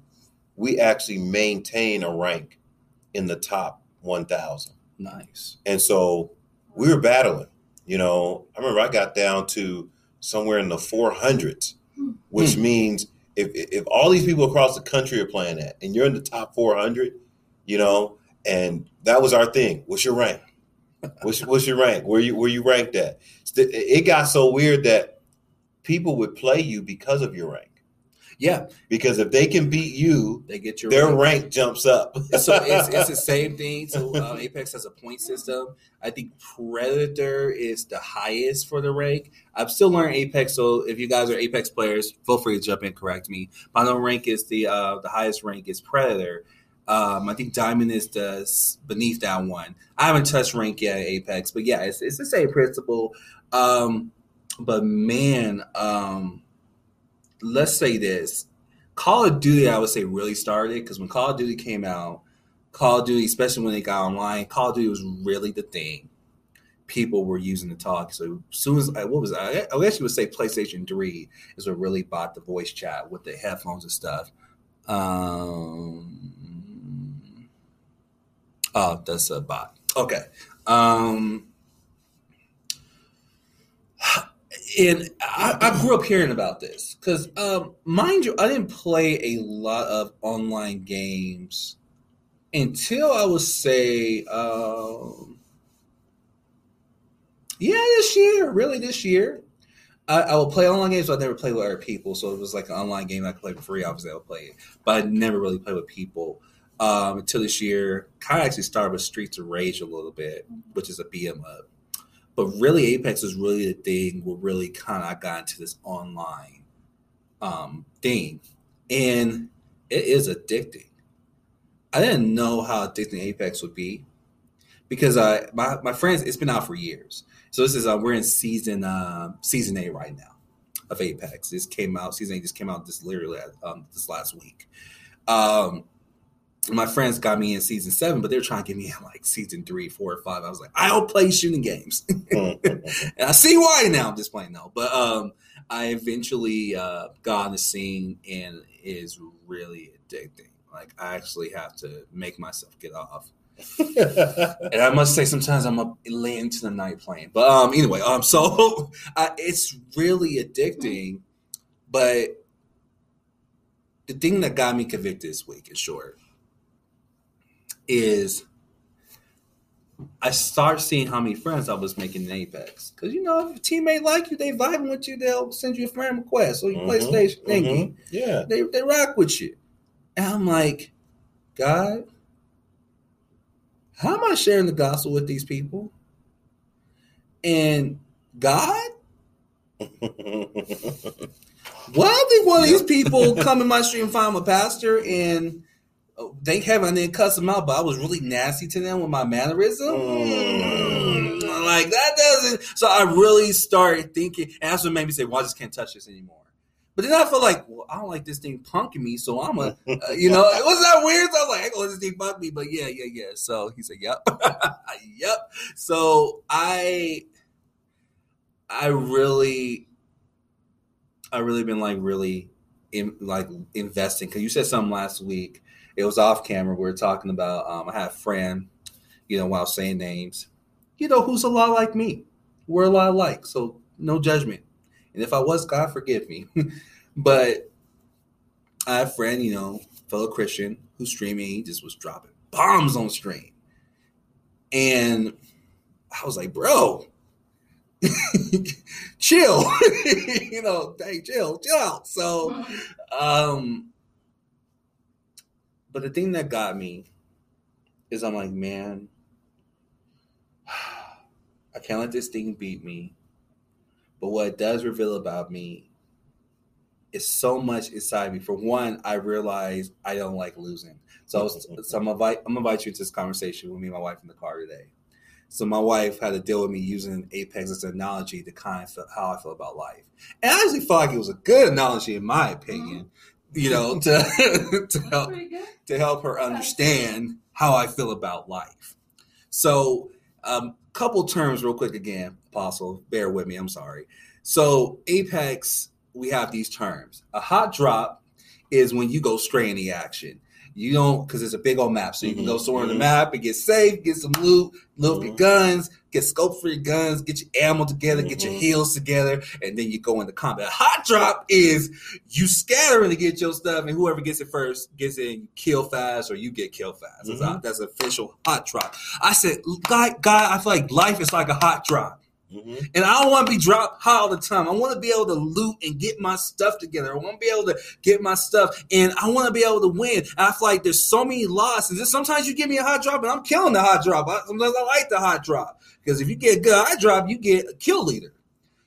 we actually maintain a rank in the top one thousand.
nice.
And so we were battling. You know, I remember I got down to somewhere in the 400s, which
Hmm.
means if if all these people across the country are playing that, and you're in the top 400, you know, and that was our thing. What's your rank? What's, what's your rank? Where you where you ranked at? It got so weird that people would play you because of your rank.
Yeah,
Because if they can beat you,
they get your
their
rank.
rank jumps up.
so it's, it's the same thing. So uh, Apex has a point system. I think Predator is the highest for the rank. I'm still learning Apex, so if you guys are Apex players, feel free to jump in, correct me. My rank is the uh, the highest rank is Predator. Um, I think Diamond is the beneath that one. I haven't touched rank yet Apex, but yeah, it's, it's the same principle. Um, but man, um, let's say this: Call of Duty, I would say, really started because when Call of Duty came out, Call of Duty, especially when they got online, Call of Duty was really the thing. People were using the talk. So as soon as I, what was I? I guess you would say PlayStation Three is what really bought the voice chat with the headphones and stuff. Um, oh, that's a bot. Okay. Um, and I, I grew up hearing about this because, um, mind you, I didn't play a lot of online games until I would say, um, yeah, this year, really this year. I, I will play online games, but I never play with other people. So it was like an online game I could play for free. Obviously, I would play it, but I never really played with people um, until this year. Kind of actually started with Streets of Rage a little bit, which is a 'em up. But really, Apex was really the thing where really kind of I got into this online um, thing, and it is addicting. I didn't know how addicting Apex would be because my, my friends it's been out for years. So this is uh, we're in season uh, season eight right now of Apex. This came out season eight just came out this literally um, this last week. Um, my friends got me in season seven, but they were trying to get me in like season three, four, or five. I was like, I don't play shooting games, and I see why now. I'm just playing now, but um, I eventually uh, got on the scene and is really addicting. Like I actually have to make myself get off. and I must say, sometimes I'm up late into the night playing. But um, anyway, um, so I, it's really addicting. But the thing that got me convicted this week, in short, is I start seeing how many friends I was making in Apex. Because you know, if a teammate like you, they vibing with you, they'll send you a friend request or you
Mhm,
PlayStation thingy.
mhm. Yeah.
They they rock with you. And I'm like, God, how am I sharing the gospel with these people? And God, why did one of these people come in my stream and find a pastor and they heaven I didn't cuss them out, but I was really nasty to them with my mannerism?
Mm.
Mm, like that doesn't. So I really started thinking, and that's what made me say, "Well, I just can't touch this anymore." But then I felt like, well, I don't like this thing punking me, so I'm a, uh, you know, it was that weird. So I was like, I gonna let this thing punk me, but yeah, yeah, yeah. So he said, "Yep, yep." So I, I really, I really been like really, in, like investing because you said something last week. It was off camera. We were talking about. Um, I had a friend, you know, while saying names, you know, who's a lot like me. We're a lot alike, so no judgment. And if I was, God forgive me. but I a friend, you know, fellow Christian who's streaming. He just was dropping bombs on stream, and I was like, bro. chill you know hey chill chill out so um but the thing that got me is I'm like, man, I can't let this thing beat me. But what it does reveal about me is so much inside me. For one, I realize I don't like losing. So, I was, mm-hmm. so I'm, invite, I'm gonna invite you into this conversation with me and my wife in the car today. So my wife had to deal with me using Apex as an analogy to kind of feel how I feel about life. And I actually felt like it was a good analogy in my opinion, mm-hmm. You know, to to help to help her understand how I feel about life. So, um, couple terms real quick again, Apostle, bear with me. I'm sorry. So, Apex, we have these terms. A hot drop is when you go straight in the action. You don't because it's a big old map, so you can go
Mhm,
somewhere on the
mhm.
map and get safe, get some loot, loot your
Mhm.
guns, get scope for your guns, get your ammo together, get your
Mhm.
heals together, and then you go into combat. Hot drop is you scattering to get your stuff, and whoever gets it first gets it you kill fast, or you get killed fast. That's,
Mhm.
that's official hot drop. I said, God, God, I feel like life is like a hot drop.
Mhm.
And I don't want to be dropped high all the time. I want to be able to loot and get my stuff together. I want to be able to get my stuff, and I want to be able to win. And I feel like there's so many losses. Sometimes you give me a hot drop, and I'm killing the hot drop. I, sometimes I like the hot drop because if you get a good hot drop, you get a kill leader.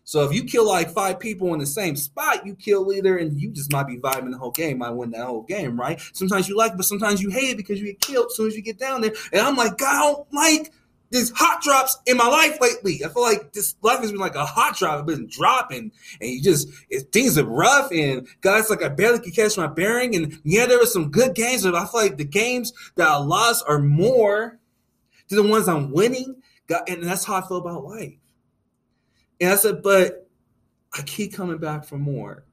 So if you kill like five people in the same spot, you kill leader, and you just might be vibing the whole game, might win that whole game, right? Sometimes you like, it, but sometimes you hate it because you get killed as soon as you get down there. And I'm like, God, I don't like these hot drops in my life lately. I feel like this life has been like a hot drop. I've been dropping, and you just it, things are rough. And guys, like I barely can catch my bearing. And yeah, there were some good games, but I feel like the games that I lost are more than the ones I'm winning. And that's how I feel about life. And I said, but I keep coming back for more.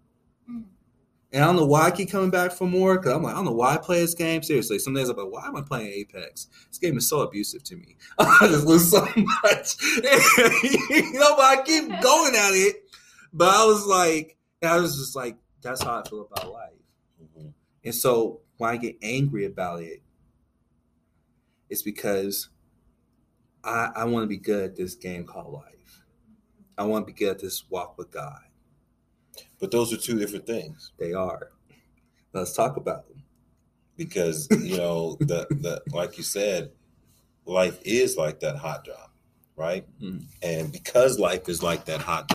And I don't know why I keep coming back for more because I'm like, I don't know why I play this game. Seriously, some days I'm like, why am I playing Apex? This game is so abusive to me. I just lose so much. you know, but I keep going at it. But I was like, I was just like, that's how I feel about life.
Mhm.
And so when I get angry about it, it's because I, I want to be good at this game called life. I want to be good at this walk with God.
But those are two different things
They are. Let's talk about them.
because you know the the like you said, life is like that hot drop, right?
Mhm.
And because life is like that hot